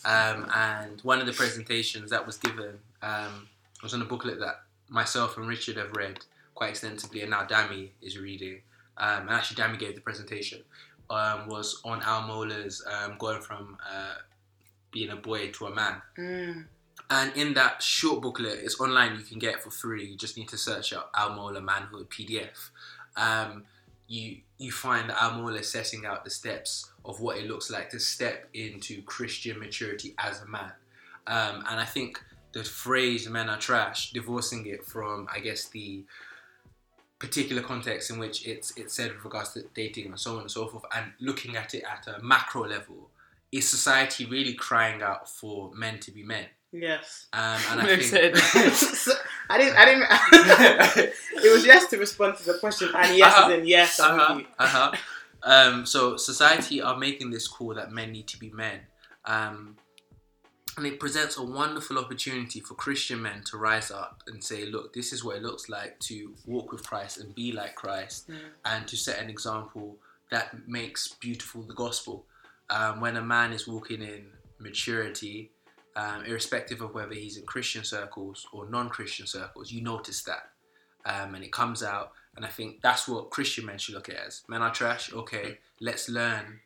um, and one of the presentations that was given um, was on a booklet that myself and Richard have read quite extensively, and now Dami is reading. Um, and actually, Dami gave the presentation. Um, was on Al Mohler's um, going from uh, being a boy to a man. Mm. And in that short booklet, it's online. You can get it for free. You just need to search up Al Mohler Manhood PDF. Um, you you find Al Mohler is setting out the steps of what it looks like to step into Christian maturity as a man. Um, and I think the phrase "men are trash," divorcing it from, I guess, the particular context in which it's it's said with regards to dating and so on and so forth, and looking at it at a macro level, is society really crying out for men to be men? Yes. Um, and I think said- I didn't. I didn't. it was yes to respond to the question, and yes Uh-huh. is in yes. Uh-huh, uh-huh. Um, so society are making this call that men need to be men, um, and it presents a wonderful opportunity for Christian men to rise up and say, "Look, this is what it looks like to walk with Christ and be like Christ, and to set an example that makes beautiful the gospel." Um, when a man is walking in maturity, um, irrespective of whether he's in Christian circles or non-Christian circles, you notice that, um, and it comes out. And I think that's what Christian men should look at as men are trash. Okay, let's learn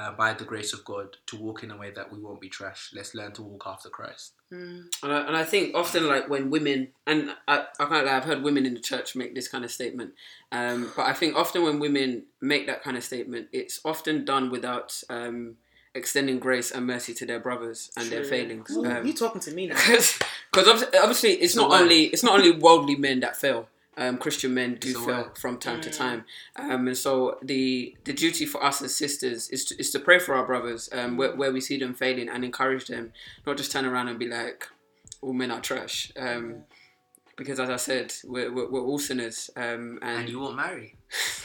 uh, by the grace of God to walk in a way that we won't be trash. Let's learn to walk after Christ. And I, and I think often like when women and I, I can't lie, I've heard women in the church make this kind of statement, um, but I think often when women make that kind of statement, it's often done without um, extending grace and mercy to their brothers and their failings. Ooh, Um, you talking to me now? because obviously, obviously it's So not why? only it's not only worldly men that fail. Um, Christian men do It's a fail from time to time, um, and so the the duty for us as sisters is to, is to pray for our brothers um, where, where we see them failing and encourage them, not just turn around and be like, "All men are trash," um, because as I said, we're, we're, we're all sinners, um, and, And you won't marry.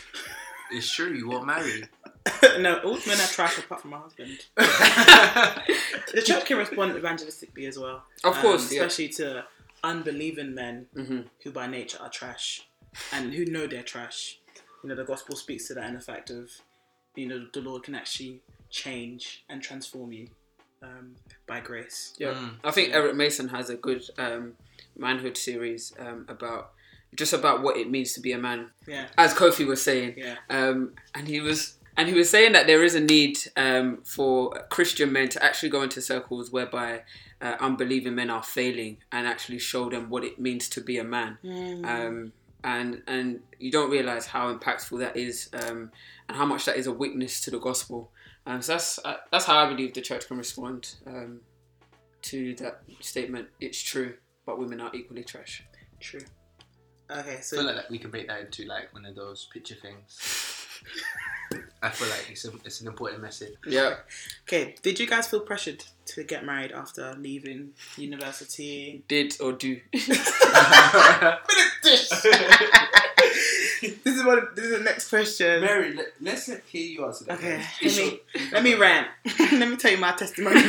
it's true, you won't marry. no, all men are trash apart from my husband. The church can respond evangelistically as well. Of um, course, yeah. especially to unbelieving men Mhm. who by nature are trash and who know they're trash. You know, the gospel speaks to that in the fact of, you know, the Lord can actually change and transform you um, by grace. Yeah, Mm. I think Eric Mason has a good um, manhood series um, about just about what it means to be a man, Yeah, as Kofi was saying. yeah, um, and he was and he was saying that there is a need um, for Christian men to actually go into circles whereby uh, unbelieving men are failing and actually show them what it means to be a man. Um, and and you don't realize how impactful that is um, and how much that is a witness to the gospel. Um, so that's uh, that's how I believe the church can respond um, to that statement. It's true, but women are equally trash. true. Okay, I so feel like we can break that into like one of those picture things. I feel like it's, a, it's an important message. Yeah. okay, did you guys feel pressured to get married after leaving university? Did or do. this is what this is the next question. Mary, let, let's let hear you answer that. Okay, let me let me rant. let me tell you my testimony.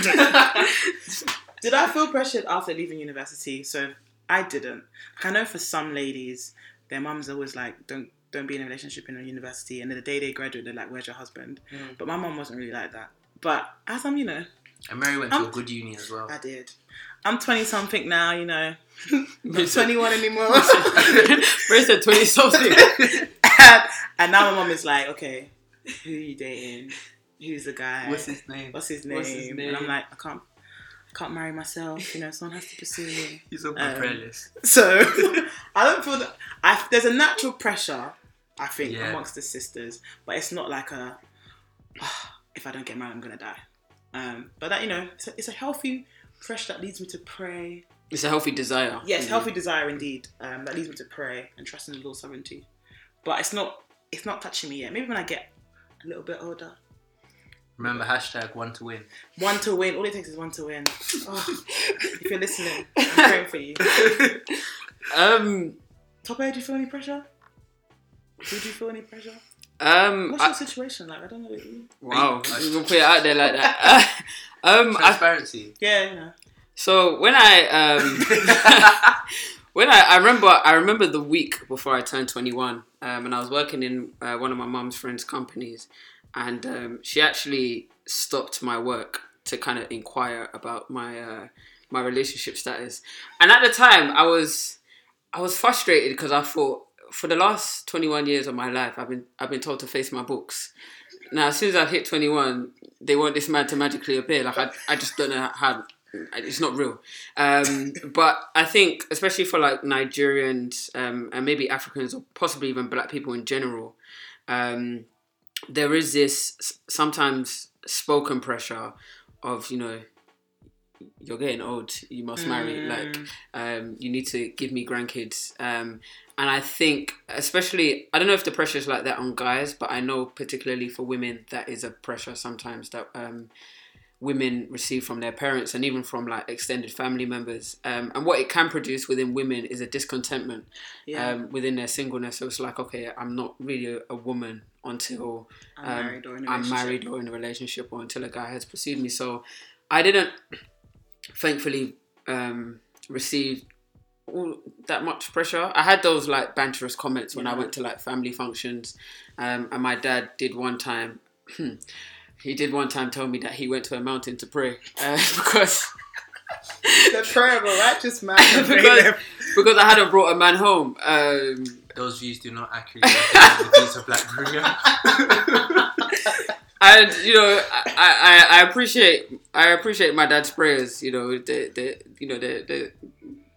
Did I feel pressured after leaving university? So I didn't. I know for some ladies, their mums always like, don't don't be in a relationship in a university, and then the day they graduate, they're like, where's your husband? But my mom wasn't really like that. But as I'm, you know, And Mary went to a good uni as well. I did. I'm 20 something now, you know, not 21 anymore. Where's the 20 something? and, and now my mum is like, okay, who are you dating? Who's the guy? What's his name? What's his name? What's his And? I'm like, I can't, I can't marry myself. You know, someone has to pursue me. He's on my Um, prayer list. So I don't feel that. I, there's a natural pressure, I think, Yeah. amongst the sisters, but it's not like a. "Ah, if I don't get married, I'm gonna die. Um, but that you know, it's a, it's a healthy pressure that leads me to pray. It's a healthy desire. Yes, healthy desire indeed. Um, that leads me to pray and trust in the Lord's sovereignty. But it's not. It's not touching me yet. Maybe when I get a little bit older. Remember hashtag one to win. One to win. All it takes is one to win. Oh, if you're listening, I'm praying for you. Um, Tope do you feel any pressure? Did you feel any pressure? um, What's I- your situation like? I don't know. what you- wow, you're gonna put it out there like that. um, I, Transparency. Yeah, so when I um, when I, I remember I remember the week before I turned 21, um, and I was working in uh, one of my mum's friends' companies, and um, she actually stopped my work to kind of inquire about my uh, my relationship status. And at the time, I was I was frustrated because I thought for the last 21 years of my life, I've been I've been told to face my books. Now, as soon as I hit 21, they want this man to magically appear. Like I, I just don't know how. It's not real. Um, but I think, especially for like Nigerians um, and maybe Africans or possibly even Black people in general, um, there is this sometimes spoken pressure of you know you're getting old you must marry like um, you need to give me grandkids um, and i think especially i don't know if the pressure is like that on guys but i know particularly for women that is a pressure sometimes that um, women receive from their parents and even from like extended family members um, and what it can produce within women is a discontentment Yeah. um, within their singleness so it's like okay i'm not really a, woman until I'm um, married or in a I'm married or in a relationship or until a guy has pursued me. So I didn't, thankfully, um, receive all that much pressure. I had those like banterous comments when I went to like family functions, um, and my dad did one time. He did one time tell me that he went to a mountain to pray uh, because the prayer of a righteous man. because, because I hadn't brought a man home. Um, Those views do not accurately represent the views of Black Berea. and you know, I, I, I appreciate I appreciate my dad's prayers. You know, the the you know the the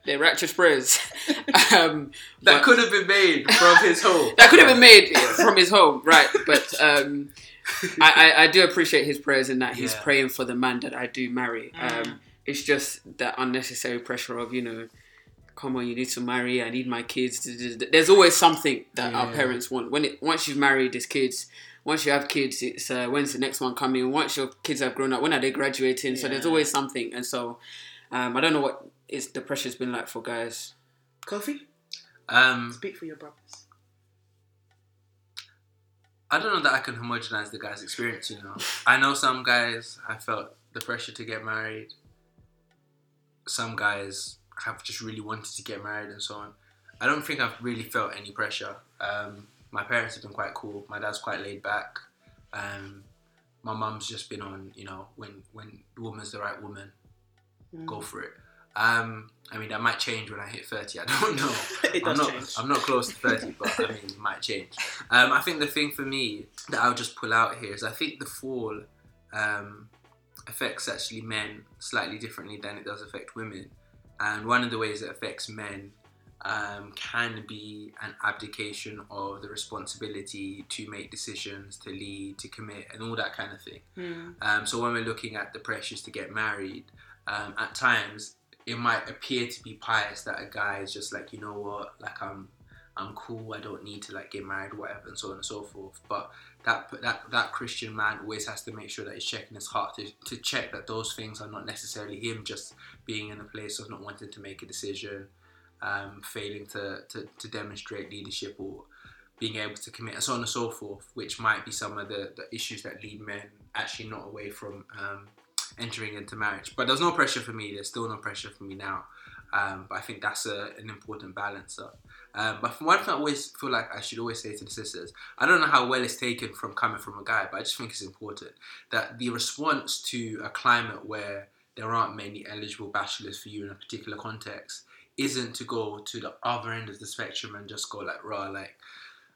the righteous prayers. um, that could have been made from his home. that could have been made from his home, right? But um, I, I I do appreciate his prayers in that he's Yeah. praying for the man that I do marry. Um, it's just that unnecessary pressure of you know come on, you need to marry. I need my kids. There's always something that our parents want. When it once you've married, there's kids. Once you have kids, it's uh, when's the next one coming? Once your kids have grown up, when are they graduating? So there's always something. And so um, I don't know what is the pressure's been like for guys. Kofi. Um, speak for your brothers. I don't know that I can homogenize the guy's experience. You know, I know some guys have felt the pressure to get married. Some guys have just really wanted to get married and so on. I don't think I've really felt any pressure. Um, my parents have been quite cool. My dad's quite laid back. Um, my mum's just been on, you know, when when the woman's the right woman, go for it. Um, I mean, that might change when I hit 30. I don't know. It I'm does not, change. I'm not close to 30, but I mean, it might change. Um, I think the thing for me that I'll just pull out here is I think the fall um, affects actually men slightly differently than it does affect women. And one of the ways it affects men um, can be an abdication of the responsibility to make decisions, to lead, to commit, and all that kind of thing. Hmm. Um, so when we're looking at the pressures to get married, um, at times it might appear to be pious that a guy is just like, you know what, like I'm, I'm cool. I don't need to like get married, whatever, and so on and so forth. But that that that Christian man always has to make sure that he's checking his heart to, to check that those things are not necessarily him just being in a place of not wanting to make a decision, um, failing to, to to demonstrate leadership or being able to commit and so on and so forth, which might be some of the, the issues that lead men actually not away from um, entering into marriage. But there's no pressure for me. There's still no pressure for me now. Um, but I think that's a, an important balancer. Um, but from one thing I always feel like I should always say to the sisters, I don't know how well it's taken from coming from a guy, but I just think it's important that the response to a climate where there aren't many eligible bachelors for you in a particular context isn't to go to the other end of the spectrum and just go like, raw, like,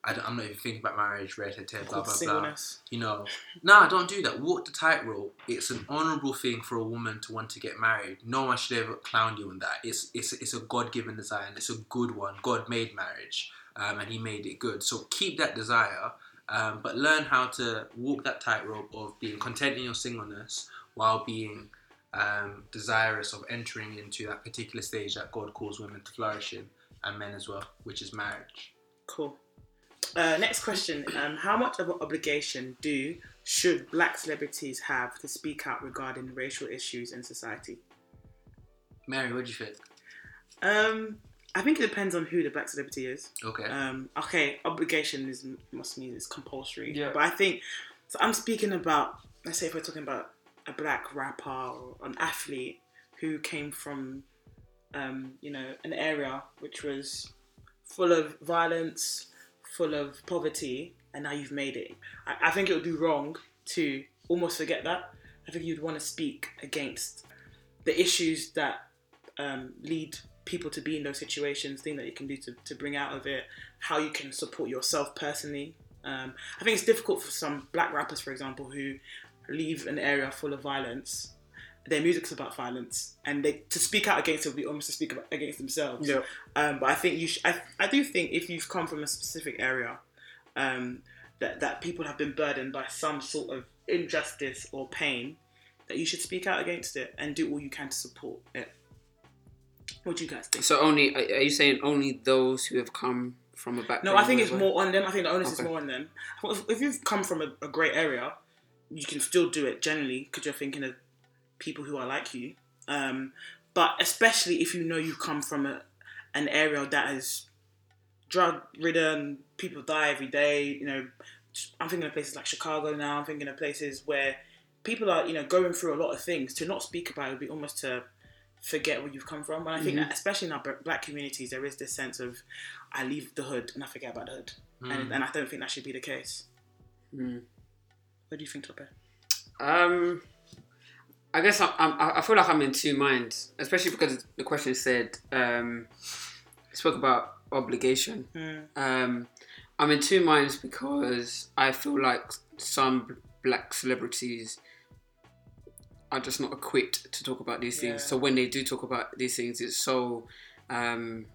I am not even thinking about marriage, red, hair, blah, blah, blah. You know, nah, don't do that. Walk the tightrope. It's an honourable thing for a woman to want to get married. No one should ever clown you on that. It's it's it's a God given desire and it's a good one. God made marriage, um, and He made it good. So keep that desire, um, but learn how to walk that tightrope of being content in your singleness while being um, desirous of entering into that particular stage that God calls women to flourish in, and men as well, which is marriage. Cool. Uh, next question. Um, how much of an obligation do, should black celebrities have to speak out regarding racial issues in society? Mary, what do you think? Um, I think it depends on who the black celebrity is. Okay. Um, okay, obligation is must mean it's compulsory. Yeah. But I think so. I'm speaking about let's say if we're talking about a black rapper or an athlete who came from, um, you know, an area which was full of violence, full of poverty, and now you've made it. I, I think it would be wrong to almost forget that. I think you'd want to speak against the issues that um, lead people to be in those situations, things that you can do to, to bring out of it, how you can support yourself personally. Um, I think it's difficult for some black rappers, for example, who leave an area full of violence. Their music's about violence, and they to speak out against it would be almost to speak against themselves. Yeah. Um, but I think you, sh- I, I do think if you've come from a specific area, um, that that people have been burdened by some sort of injustice or pain, that you should speak out against it and do all you can to support it. What do you guys think? So only are you saying only those who have come from a background? No, I think it's more on them. I think the onus is more on them. If, if you've come from a, a great area, you can still do it generally because you're thinking of people who are like you. Um, but especially if you know you come from a, an area that is drug ridden, people die every day. You know, I'm thinking of places like Chicago now. I'm thinking of places where people are, you know, going through a lot of things. To not speak about it would be almost to forget where you've come from. And I think that especially in our black communities, there is this sense of I leave the hood and I forget about the hood, and, and I don't think that should be the case. Mm. What do you think, Tope? Um, I guess I'm, I'm, I feel like I'm in two minds, especially because the question said um, spoke about obligation. Um, I'm in two minds because I feel like some black celebrities are just not equipped to talk about these things. Yeah. So when they do talk about these things, it's so um,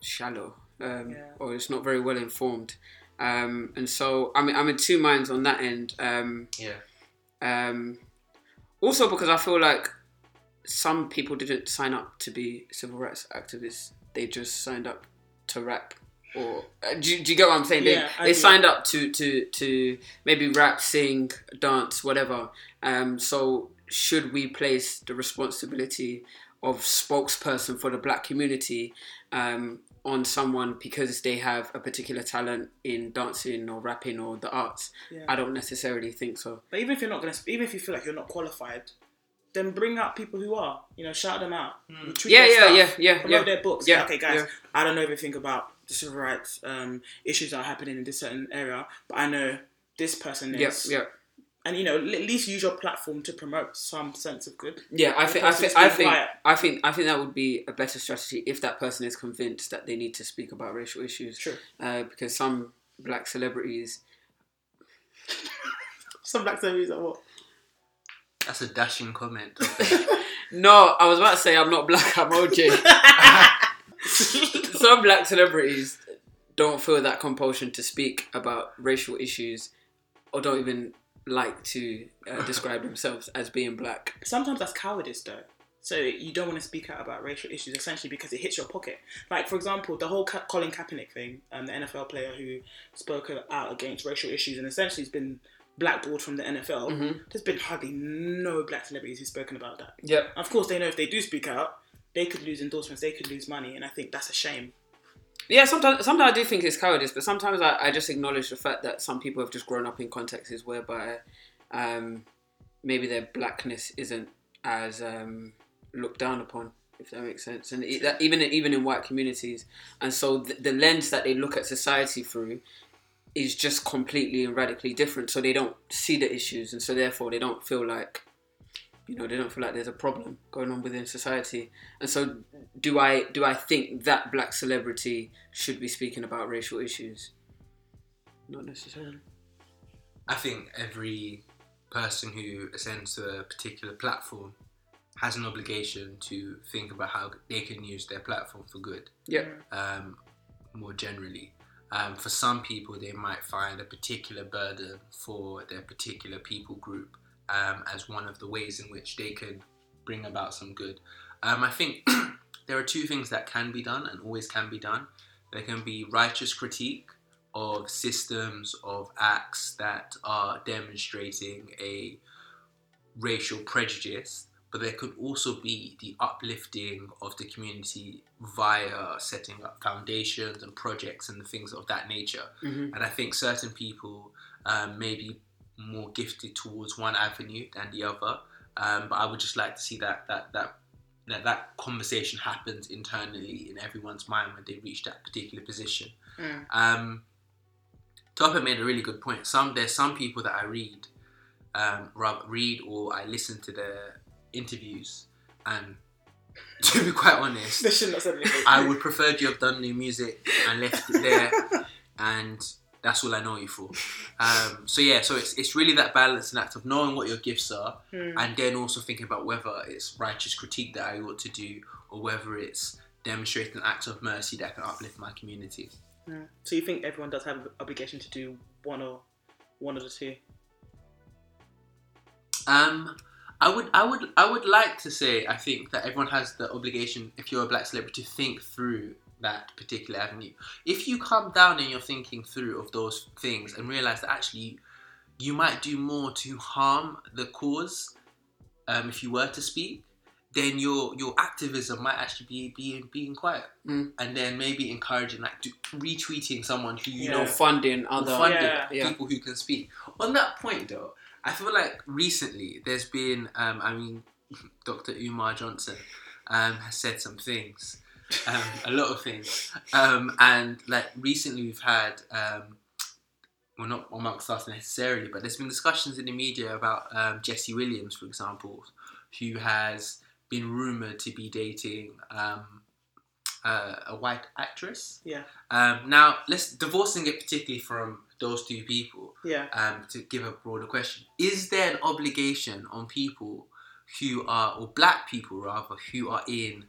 shallow, um, Yeah. or it's not very well informed. Um, and so I'm, I'm in two minds on that end. Um, Yeah. um, also because I feel like some people didn't sign up to be civil rights activists. They just signed up to rap. Or uh, do, you, do you get what I'm saying? Yeah, they they signed up to, to to maybe rap, sing, dance, whatever. Um, so should we place the responsibility of spokesperson for the black community um, on someone because they have a particular talent in dancing or rapping or the arts? Yeah. I don't necessarily think so. But even if you're not gonna, even if you feel like you're not qualified, then bring up people who are. You know, shout them out. Retweet Yeah, yeah, stuff, yeah, yeah, Promote yeah. their books. Yeah, okay, guys, yeah. I don't know everything about the civil rights um, issues that are happening in this certain area, but I know this person Yeah, is. yeah. And you know, at least use your platform to promote some sense of good. Yeah, I think I think I think. I think I think that would be a better strategy if that person is convinced that they need to speak about racial issues. True. Uh, because some black celebrities, Some black celebrities are what? That's a dashing comment. no, I was about to say I'm not black. I'm OJ. some black celebrities don't feel that compulsion to speak about racial issues, or don't even like to uh, describe themselves as being black. Sometimes that's cowardice, though. So you don't want to speak out about racial issues essentially because it hits your pocket. Like for example, the whole Ka- Colin Kaepernick thing, um, the NFL player who spoke out against racial issues and essentially has been blackballed from the NFL. Mm-hmm. There's been hardly no black celebrities who've spoken about that. Yep. Of course, they know if they do speak out, they could lose endorsements, they could lose money, and I think that's a shame. Yeah, sometimes sometimes I do think it's cowardice, but sometimes I, I just acknowledge the fact that some people have just grown up in contexts whereby um, maybe their blackness isn't as um, looked down upon, if that makes sense. And it, that, even even in white communities, and so the, the lens that they look at society through is just completely and radically different. So they don't see the issues, and so therefore they don't feel like you know they don't feel like there's a problem going on within society. And so do i do i think that black celebrity should be speaking about racial issues? Not necessarily. I think every person who ascends to a particular platform has an obligation to think about how they can use their platform for good. yeah um, more generally. Um, for some people, they might find a particular burden for their particular people group um, as one of the ways in which they could bring about some good. Um, I think there are two things that can be done and always can be done. There can be righteous critique of systems, of acts that are demonstrating a racial prejudice, but there could also be the uplifting of the community via setting up foundations and projects and the things of that nature. Mhm. And I think certain people um, may be more gifted towards one avenue than the other. Um, but I would just like to see that that that that that conversation happens internally in everyone's mind when they reach that particular position. Mm. Um, Tope made a really good point. Some there's some people that I read, um, read or I listen to their interviews, and to be quite honest, They shouldn't have said anything. I would prefer you have done new music and left it there, and that's all I know you for. Um, so yeah, so it's it's really that balancing act of knowing what your gifts are, and then also thinking about whether it's righteous critique that I ought to do, or whether it's demonstrating an act of mercy that can uplift my community. Yeah. So you think everyone does have an obligation to do one or one of the two? Um, I would, I would, I would like to say I think that everyone has the obligation, if you're a black celebrity, to think through that particular avenue. If you come down and you're thinking through of those things and realize that actually you might do more to harm the cause, um, if you were to speak, then your your activism might actually be being being quiet, Mm. and then maybe encouraging like do, retweeting someone who you Yeah. know funding other funding Yeah. Yeah. people who can speak. On that point, though, I feel like recently there's been, um, I mean, Dr. Umar Johnson um, has said some things, um, a lot of things, um, and like recently we've had, um, well, not amongst us necessarily, but there's been discussions in the media about um, Jesse Williams, for example, who has been rumored to be dating. Um, uh, a white actress. Yeah. Um, now, let's divorcing it particularly from those two people Yeah. um, to give a broader question. Is there an obligation on people who are, or black people rather, who are in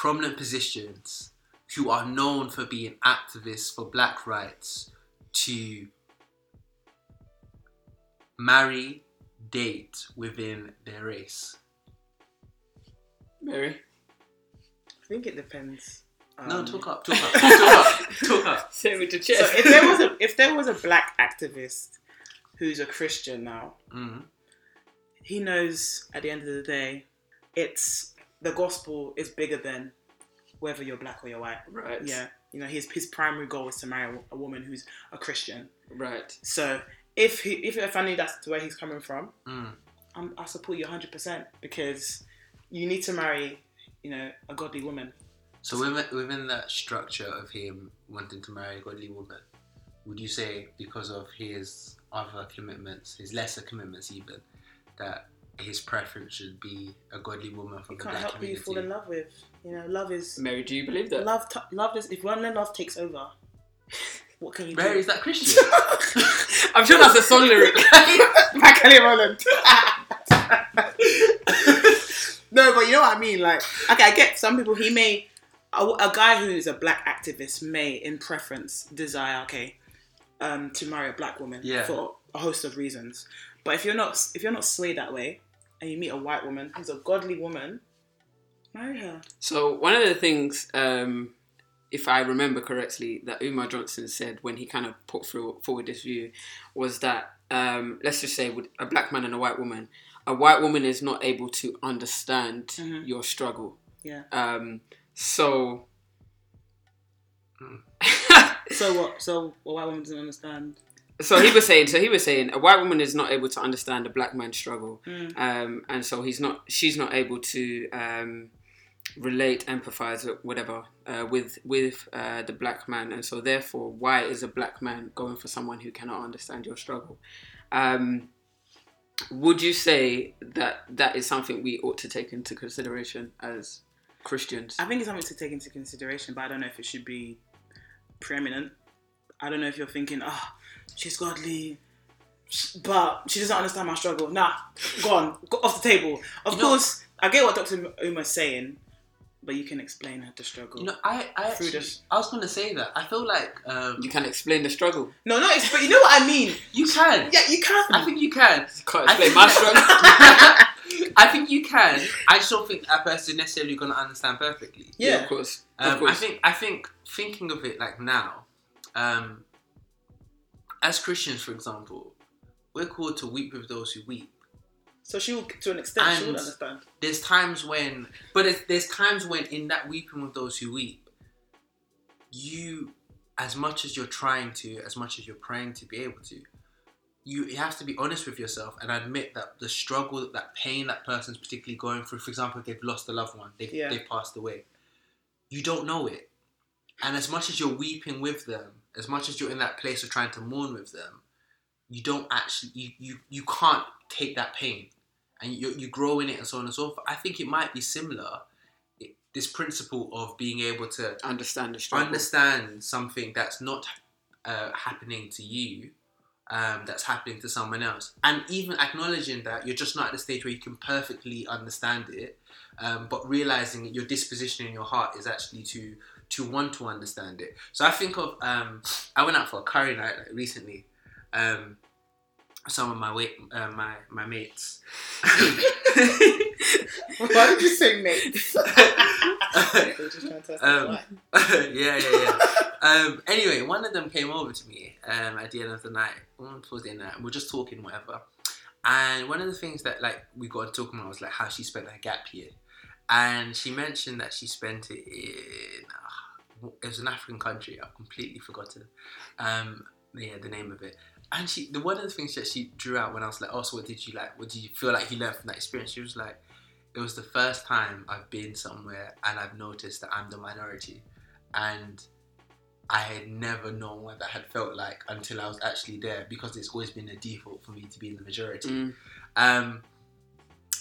prominent positions, who are known for being activists for black rights, to marry, date within their race? Mary. I think it depends. No, Um, talk up, talk up, talk up, talk up. Say it with the So if there was a if there was a black activist who's a Christian now, Mm. he knows at the end of the day, it's the gospel is bigger than whether you're black or you're white. right. Yeah, you know, his his primary goal is to marry a woman who's a Christian. Right. So if he if, if I knew that's where he's coming from, Mm. I'm, I support you 100 percent because you need to marry, you know, a godly woman. So within, within that structure of him wanting to marry a godly woman, would you say because of his other commitments, his lesser commitments even, that his preference should be a godly woman from You the can't black help who you fall in love with. You know, love is Mary, do you believe that? love. T- love is if one love takes over. What can you Mary, do? is that Christian? I'm sure that's a song lyric. Kelly Rowland. no, but you know what I mean. Like, okay, I get some people. He may a, a guy who's a black activist may, in preference, desire okay, um, to marry a black woman Yeah. for a host of reasons. But if you're not if you're not swayed that way, and you meet a white woman who's a godly woman, marry her. So one of the things, um, if I remember correctly, that Umar Johnson said when he kind of put through, forward this view was that um, let's just say with a black man and a white woman, a white woman is not able to understand Mhm. your struggle. Yeah. Um, so. So what? So a white woman doesn't understand. So he was saying. So he was saying a white woman is not able to understand a black man's struggle, Mm. um, and so he's not. She's not able to um, relate, empathize, whatever, uh, with with uh, the black man, and so therefore, why is a black man going for someone who cannot understand your struggle? Um, would you say that that is something we ought to take into consideration as Christians? I think it's something to take into consideration, but I don't know if it should be preeminent. I don't know if you're thinking, oh, she's godly, but she doesn't understand my struggle. Nah, go on, go off the table. Of You know- course, I get what Dr. Umar's saying, but you can explain the struggle. You know, I, I, actually, this. I was gonna say that. I feel like um, You can explain the struggle. no, not explain. You know what I mean? you can. Yeah, you can. I think you can. Can't I explain think- my struggle. I think you can. I just don't think that person necessarily gonna understand perfectly. yeah. of course. Um, of course. I think I think thinking of it like now, um, as Christians, for example, we're called to weep with those who weep. So she will, to an extent, she would understand. There's times when, but it's, there's times when in that weeping with those who weep, you, as much as you're trying to, as much as you're praying to be able to, you, you have to be honest with yourself and admit that the struggle, that pain that person's particularly going through, for example, if they've lost a loved one, they've, Yeah. they've passed away, you don't know it. And as much as you're weeping with them, as much as you're in that place of trying to mourn with them, you don't actually, you, you, you can't take that pain. And you, you grow in it and so on and so forth. I think it might be similar, it- this principle of being able to understand the understand something that's not uh, happening to you, um, that's happening to someone else, and even acknowledging that you're just not at the stage where you can perfectly understand it, um, but realizing that your disposition in your heart is actually to to want to understand it. So I think of um, I went out for a curry night like, recently. Um, some of my wait, uh, my my mates. Why did you say mate? They were just trying to test Um, yeah, yeah, yeah. Um, anyway, one of them came over to me um, at the end of the night, towards the end of the night, we we're just talking, whatever. And one of the things that like we got talking about was like how she spent her gap year, and she mentioned that she spent it in uh, it was an African country. I've completely forgotten, um, yeah, the name of it. And she, the one of the things that she drew out when I was like, "Oh, so what did you like? What did you feel like you learned from that experience?" She was like, "It was the first time I've been somewhere and I've noticed that I'm the minority, and I had never known what that had felt like until I was actually there because it's always been a default for me to be in the majority." Mm. Um,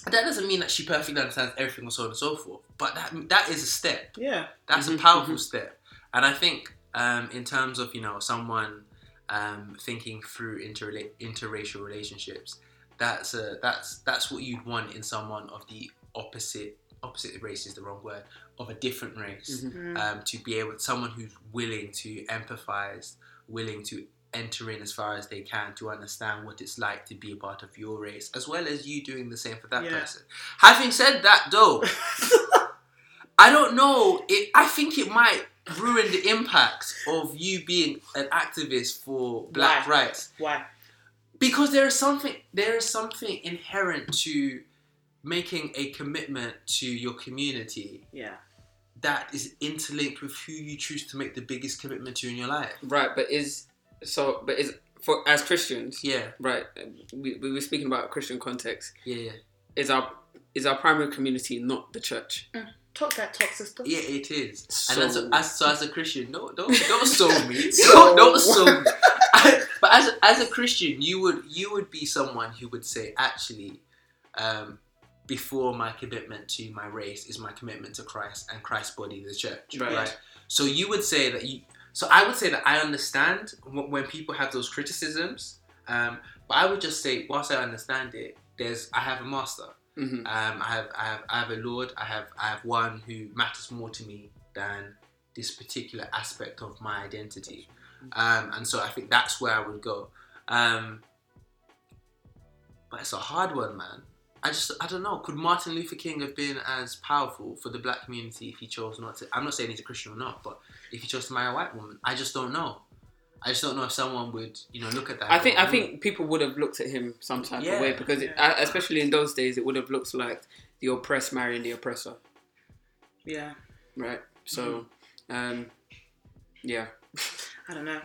that doesn't mean that she perfectly understands everything and so on and so forth, but that that is a step. Yeah. That's Mhm, a powerful mhm. step, and I think um, in terms of you know someone um, thinking through interrela- interracial relationships, that's a, that's that's what you'd want in someone of the opposite opposite race is the wrong word of a different race Mhm. um, to be able someone who's willing to empathize, willing to enter in as far as they can to understand what it's like to be a part of your race, as well as you doing the same for that Yeah. person. Having said that, though, I don't know. It, I think it might ruin the impact of you being an activist for black Why? rights Why? because there is something there is something inherent to making a commitment to your community Yeah. that is interlinked with who you choose to make the biggest commitment to in your life. Right, but is so, but is for as Christians, Yeah, right? We, we were speaking about Christian context. yeah, yeah. Is our is our primary community not the church? Talk that talk, sister. Yeah, it is. So- and as a, as, so as a Christian, no, don't don't sold me. So- don't, don't sold me. but as a, as a Christian, you would you would be someone who would say, actually, um, before my commitment to my race is my commitment to Christ and Christ's body, the church. Right. So you would say that you. So I would say that I understand when people have those criticisms. Um, but I would just say, whilst I understand it, there's I have a master. hmm Um, I have I have I have a Lord. I have I have one who matters more to me than this particular aspect of my identity. Um, and so I think that's where I would go. Um, but it's a hard one, man. I just I don't know. Could Martin Luther King have been as powerful for the black community if he chose not to? I'm not saying he's a Christian or not, but if he chose to marry a white woman, I just don't know. I just don't know if someone would, you know, look at that. I think I think people would have looked at him some type Yeah. of way because, it, uh, especially in those days, it would have looked like the oppressed marrying the oppressor, Yeah. right? So, um, yeah. I don't know.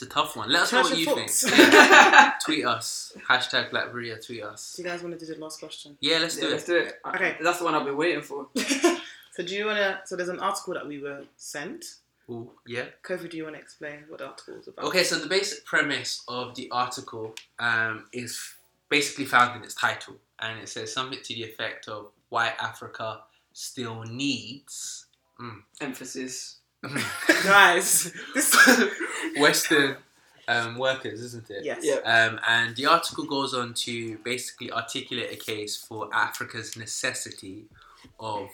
It's a tough one. Let us know what you your think. Yeah. tweet us. Hashtag Black Berea. Tweet us. Do you guys want to do the last question? Yeah, let's do Yeah, it. let's do it. Okay. that's the one I've been waiting for. so do you want to? So there's an article that we were sent. Ooh, yeah. Kofi, do you want to explain what the article is about? Okay, so the basic premise of the article um, is basically found in its title, and it says something to the effect of why Africa still needs mm, Emphasis. Guys, this. Western um, workers, isn't it? yes. Yeah. Um, and the article goes on to basically articulate a case for Africa's necessity of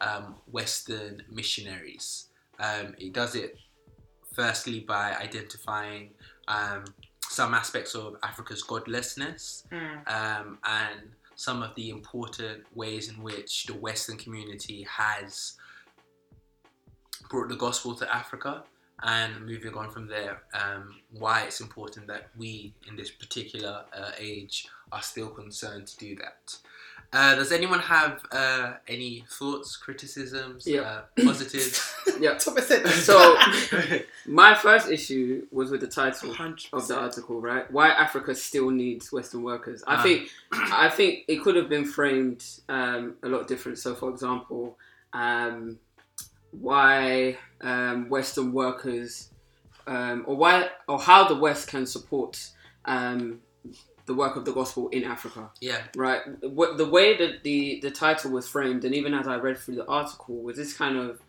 um, Western missionaries. Um, it does it firstly by identifying um, some aspects of Africa's godlessness Mm. um, and some of the important ways in which the Western community has brought the gospel to Africa. And moving on from there, um, why it's important that we, in this particular uh, age, are still concerned to do that. Uh, does anyone have uh, any thoughts, criticisms, Yeah. uh, positives? Yeah. Top percent. So, my first issue was with the title. Hundred of the article, right? Why Africa still needs Western workers. I Ah. think I think it could have been framed um, a lot different. So, for example, um, why um, Western workers, um, or why or how the West can support um, the work of the gospel in Africa. Yeah, right? What the way that the the title was framed and even as i read through the article was this kind of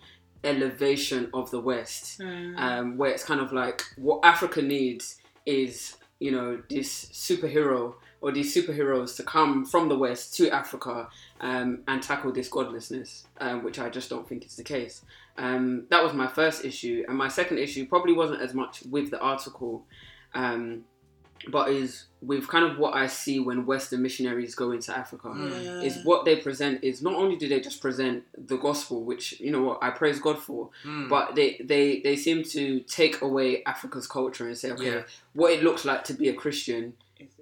elevation of the west Mm. um, where it's kind of like what africa needs is you know this superhero or these superheroes to come from the west to africa um, and tackle this godlessness um, which i just don't think is the case um, that was my first issue and my second issue probably wasn't as much with the article um, but is with kind of what I see when Western missionaries go into Africa. Mm. Is what they present is not only do they just present the gospel, which you know what I praise God for, Mm. but they, they they seem to take away Africa's culture and say, okay, Yeah. what it looks like to be a Christian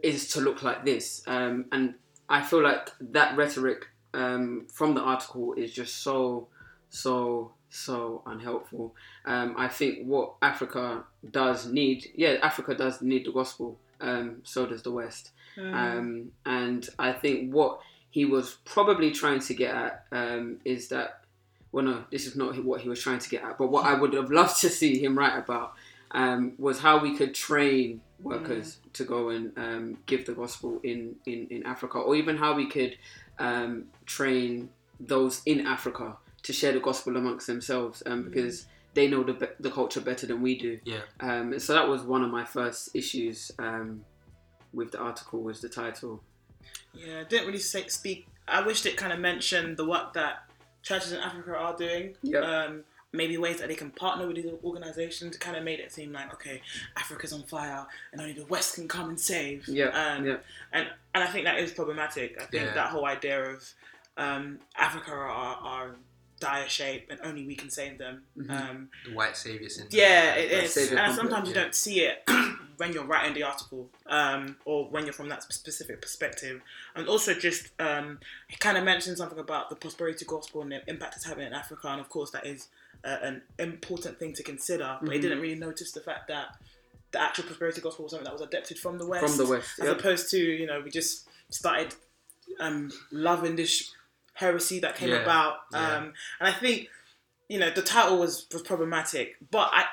is to look like this. Um, and I feel like that rhetoric um, from the article is just so so so unhelpful. Um, I think what Africa does need, yeah, Africa does need the gospel. Um, so does the West. Mm. Um, and I think what he was probably trying to get at um, is that, well, no, this is not what he was trying to get at, but what I would have loved to see him write about um, was how we could train workers to go and um, give the gospel in, in, in Africa, or even how we could um, train those in Africa to share the gospel amongst themselves um, because they know the, the culture better than we do. Yeah. Um, so that was one of my first issues um, with the article was the title. Yeah, it didn't really say, speak. I wished it kind of mentioned the work that churches in Africa are doing. Yeah. Um, maybe ways that they can partner with these organizations. Kind of made it seem like okay, Africa's on fire, and only the West can come and save. Yeah, Um, yeah. And and I think that is problematic. I think Yeah. that whole idea of um, Africa are, are dire shape and only we can save them. Um, The white savior syndrome. yeah, it is savior and complex, sometimes you yeah. don't see it when you're writing the article, um, or when you're from that specific perspective. And also, just um, it kind of mentioned something about the prosperity gospel and the impact it's having in Africa, and of course, that is uh, an important thing to consider. But Mm-hmm. it didn't really notice the fact that the actual prosperity gospel was something that was adapted from the west, From the West, as yep. opposed to you know we just started um, loving this heresy that came Yeah, about, yeah. um, and I think you know the title was was problematic, but I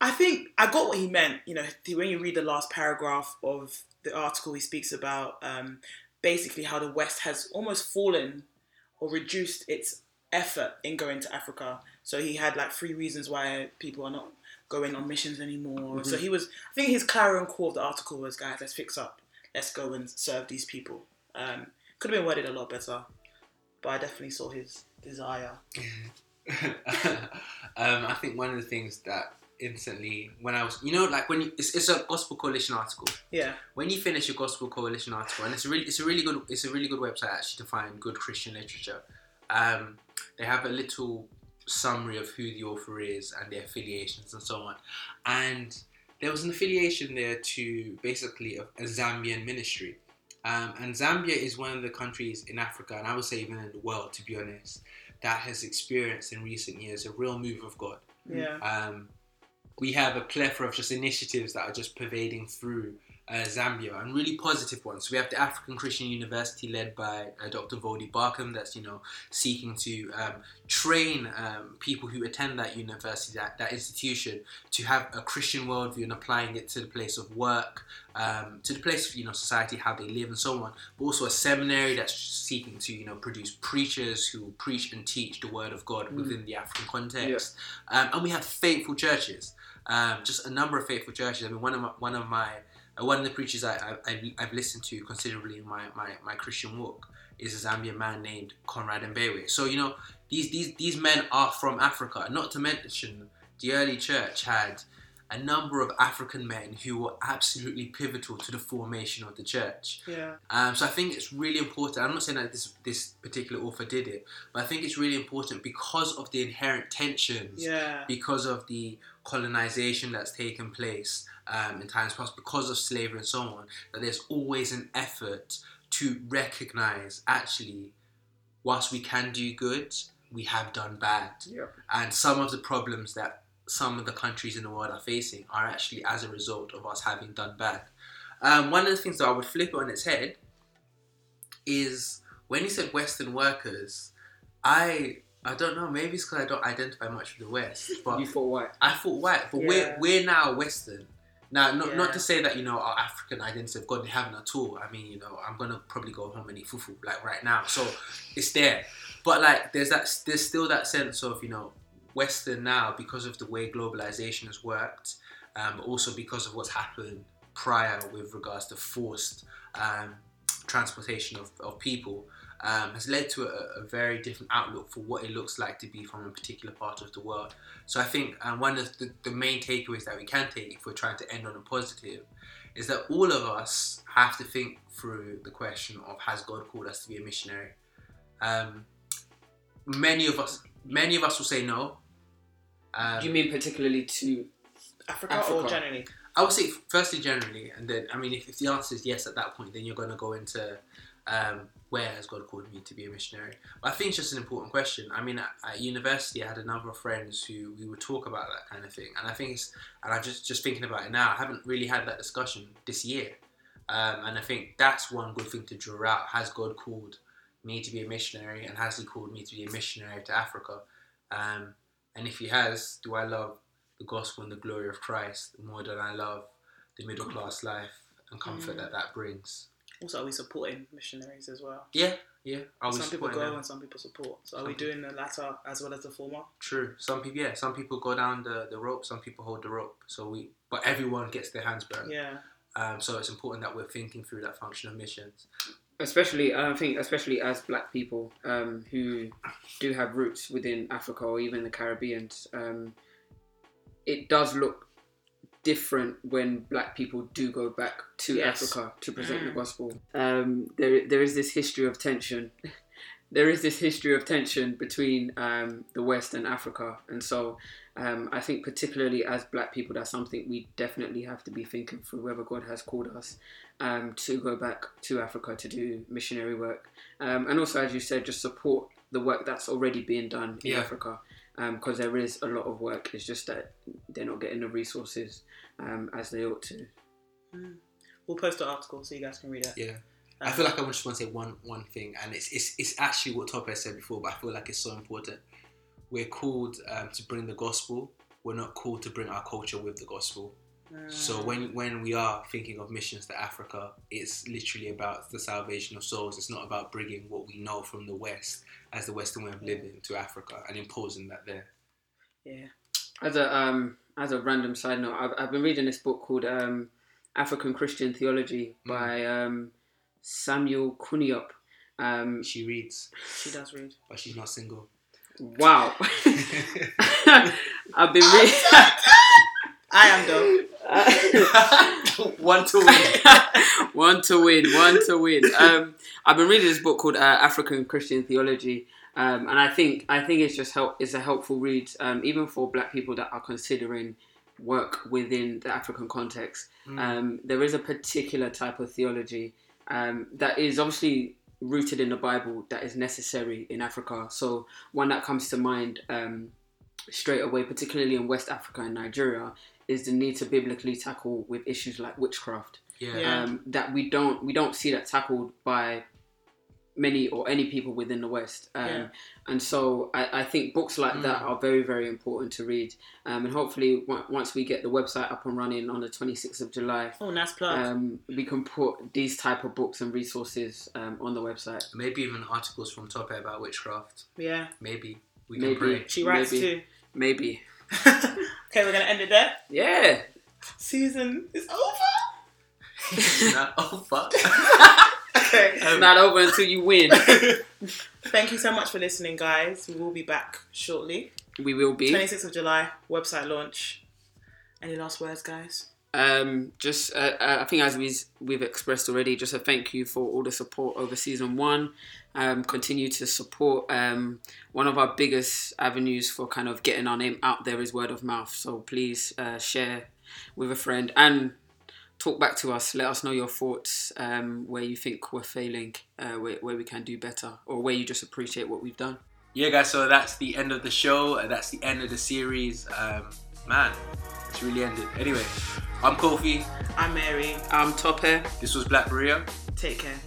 I think I got what he meant. You know, when you read the last paragraph of the article, he speaks about um, basically how the West has almost fallen or reduced its effort in going to Africa. So he had like three reasons why people are not going on missions anymore. So he was, I think his clarion call of the article was, guys, let's fix up, let's go and serve these people. Um, could have been worded a lot better, but I definitely saw his desire. um, I think one of the things that instantly, when I was, you know, like when you, it's, it's a Gospel Coalition article. Yeah, When you finish your Gospel Coalition article, and it's a really, it's a really good, it's a really good website actually to find good Christian literature. Um, they have a little summary of who the author is and their affiliations and so on. And there was an affiliation there to basically a, a Zambian ministry. Um, and Zambia is one of the countries in Africa, and I would say even in the world, to be honest, that has experienced in recent years a real move of God. yeah, Um, we have a plethora of just initiatives that are just pervading through uh, Zambia and really positive ones. So we have the African Christian University led by uh, Dr. Voddie Baucham that's, you know, seeking to um, train um, people who attend that university, that, that institution, to have a Christian worldview and applying it to the place of work, um, to the place of, you know, society, how they live and so on. But also a seminary that's seeking to, you know, produce preachers who preach and teach the word of God within the African context. Um, and we have faithful churches, um, just a number of faithful churches. I mean, one of my, one of my one of the preachers I, I, I've listened to considerably in my, my, my Christian walk is a Zambian man named Conrad Mbewe. So you know these these these men are from Africa. Not to mention the early church had a number of African men who were absolutely pivotal to the formation of the church. yeah, Um, so I think it's really important. I'm not saying that this this particular author did it, but I think it's really important because of the inherent tensions, yeah, because of the colonization that's taken place um, in times past, because of slavery and so on. That there's always an effort to recognize actually, whilst we can do good, we have done bad, Yep. and some of the problems that some of the countries in the world are facing are actually as a result of us having done bad. Um, one of the things that I would flip it on its head is when you said Western workers, I I don't know, maybe it's because I don't identify much with the West, but You thought white. I thought white, but we're we're now Western. Now, not, not to say that you know our African identity of God we haven't at all. I mean, you know, I'm gonna probably go home and eat fufu like right now, so it's there. But like, there's that there's still that sense of you know Western now because of the way globalization has worked, um, also because of what's happened prior with regards to forced um, transportation of, of people. Um, has led to a, a very different outlook for what it looks like to be from a particular part of the world. So I think um, one of the, the main takeaways that we can take if we're trying to end on a positive is that all of us have to think through the question of has God called us to be a missionary? Um, many of us, many of us will say no. Um, Do you mean particularly to? Africa, Africa. or generally? I would say firstly generally, and then I mean if, if the answer is yes at that point, then you're going to go into um, where has God called me to be a missionary. But I think it's just an important question. I mean at, at university, I had a number of friends who we would talk about that kind of thing, and I think it's and I'm just just thinking about it now. I haven't really had that discussion this year, um, and I think that's one good thing to draw out. Has God called me to be a missionary, and has He called me to be a missionary to Africa? Um, and if He has, do I love the gospel and the glory of Christ more than I love the middle class life and comfort that that brings. Also, are we supporting missionaries as well? Yeah, yeah. I was some people go them. and some people support. So are Some we doing the latter as well as the former? True. Some people, yeah. Some people go down the, the rope. Some people hold the rope. So we, but everyone gets their hands burned. Yeah. Um, so it's important that we're thinking through that function of missions. especially I think especially as black people um, who do have roots within Africa or even the Caribbean, um, it does look different when black people do go back to Yes. Africa to present the gospel. Um, there, there is this history of tension there is this history of tension between um, the West and Africa, and so um, I think particularly as Black people, that's something we definitely have to be thinking through whether God has called us um, to go back to Africa to do missionary work, um, and also as you said, just support the work that's already being done in Yeah. Africa. Because there is a lot of work, it's just that they're not getting the resources um, as they ought to. We'll post the article so you guys can read it. Yeah. I feel like I just want to say one one thing, and it's it's, it's actually what Tope has said before, but I feel like it's so important. We're called um, to bring the gospel. We're not called to bring our culture with the gospel. So when when we are thinking of missions to Africa, it's literally about the salvation of souls. It's not about bringing what we know from the West as the Western way of living to Africa and imposing that there. Yeah. As a um, as a random side note, I've, I've been reading this book called um, African Christian Theology by um, Samuel Kunhiyop. Um, She reads, She does read. but she's not single. wow, I've been reading. I am though. one to win. one to win, one to win. Um, I've been reading this book called uh, African Christian Theology, um, and I think I think it's just help. It's a helpful read, um, even for Black people that are considering work within the African context. Um, there is a particular type of theology um, that is obviously rooted in the Bible that is necessary in Africa. So one that comes to mind um, straight away, particularly in West Africa and Nigeria, is the need to biblically tackle with issues like witchcraft Yeah. Yeah. um, that we don't we don't see that tackled by many or any people within the West. Um, Yeah. And so I, I think books like that are very very important to read. Um, and hopefully on- once we get the website up and running on the 26th of July. Oh, nice plug. Um, we can put these type of books and resources um, on the website. Maybe even articles from Tope about witchcraft. yeah. Maybe we Maybe. can pray. She writes Maybe. Maybe. too. okay, we're gonna end it there. Yeah. Season is over. Not over. Okay. It's not over until you win. Thank you so much for listening, guys. We will be back shortly. we will be. 26th of July, website launch. Any last words, guys? Um, just uh, uh, I think as we we've expressed already, just a thank you for all the support over season one. Um, continue to support. Um, one of our biggest avenues for kind of getting our name out there is word of mouth. So please uh, share with a friend and talk back to us. Let us know your thoughts, um, where you think we're failing, uh, where, where we can do better, or where you just appreciate what we've done. yeah, guys. So that's the end of the show. Uh, That's the end of the series. Um, man, it's really ended. Anyway, I'm Kofi. I'm Mary. I'm Tope Hair. This was Black Berea. Take care.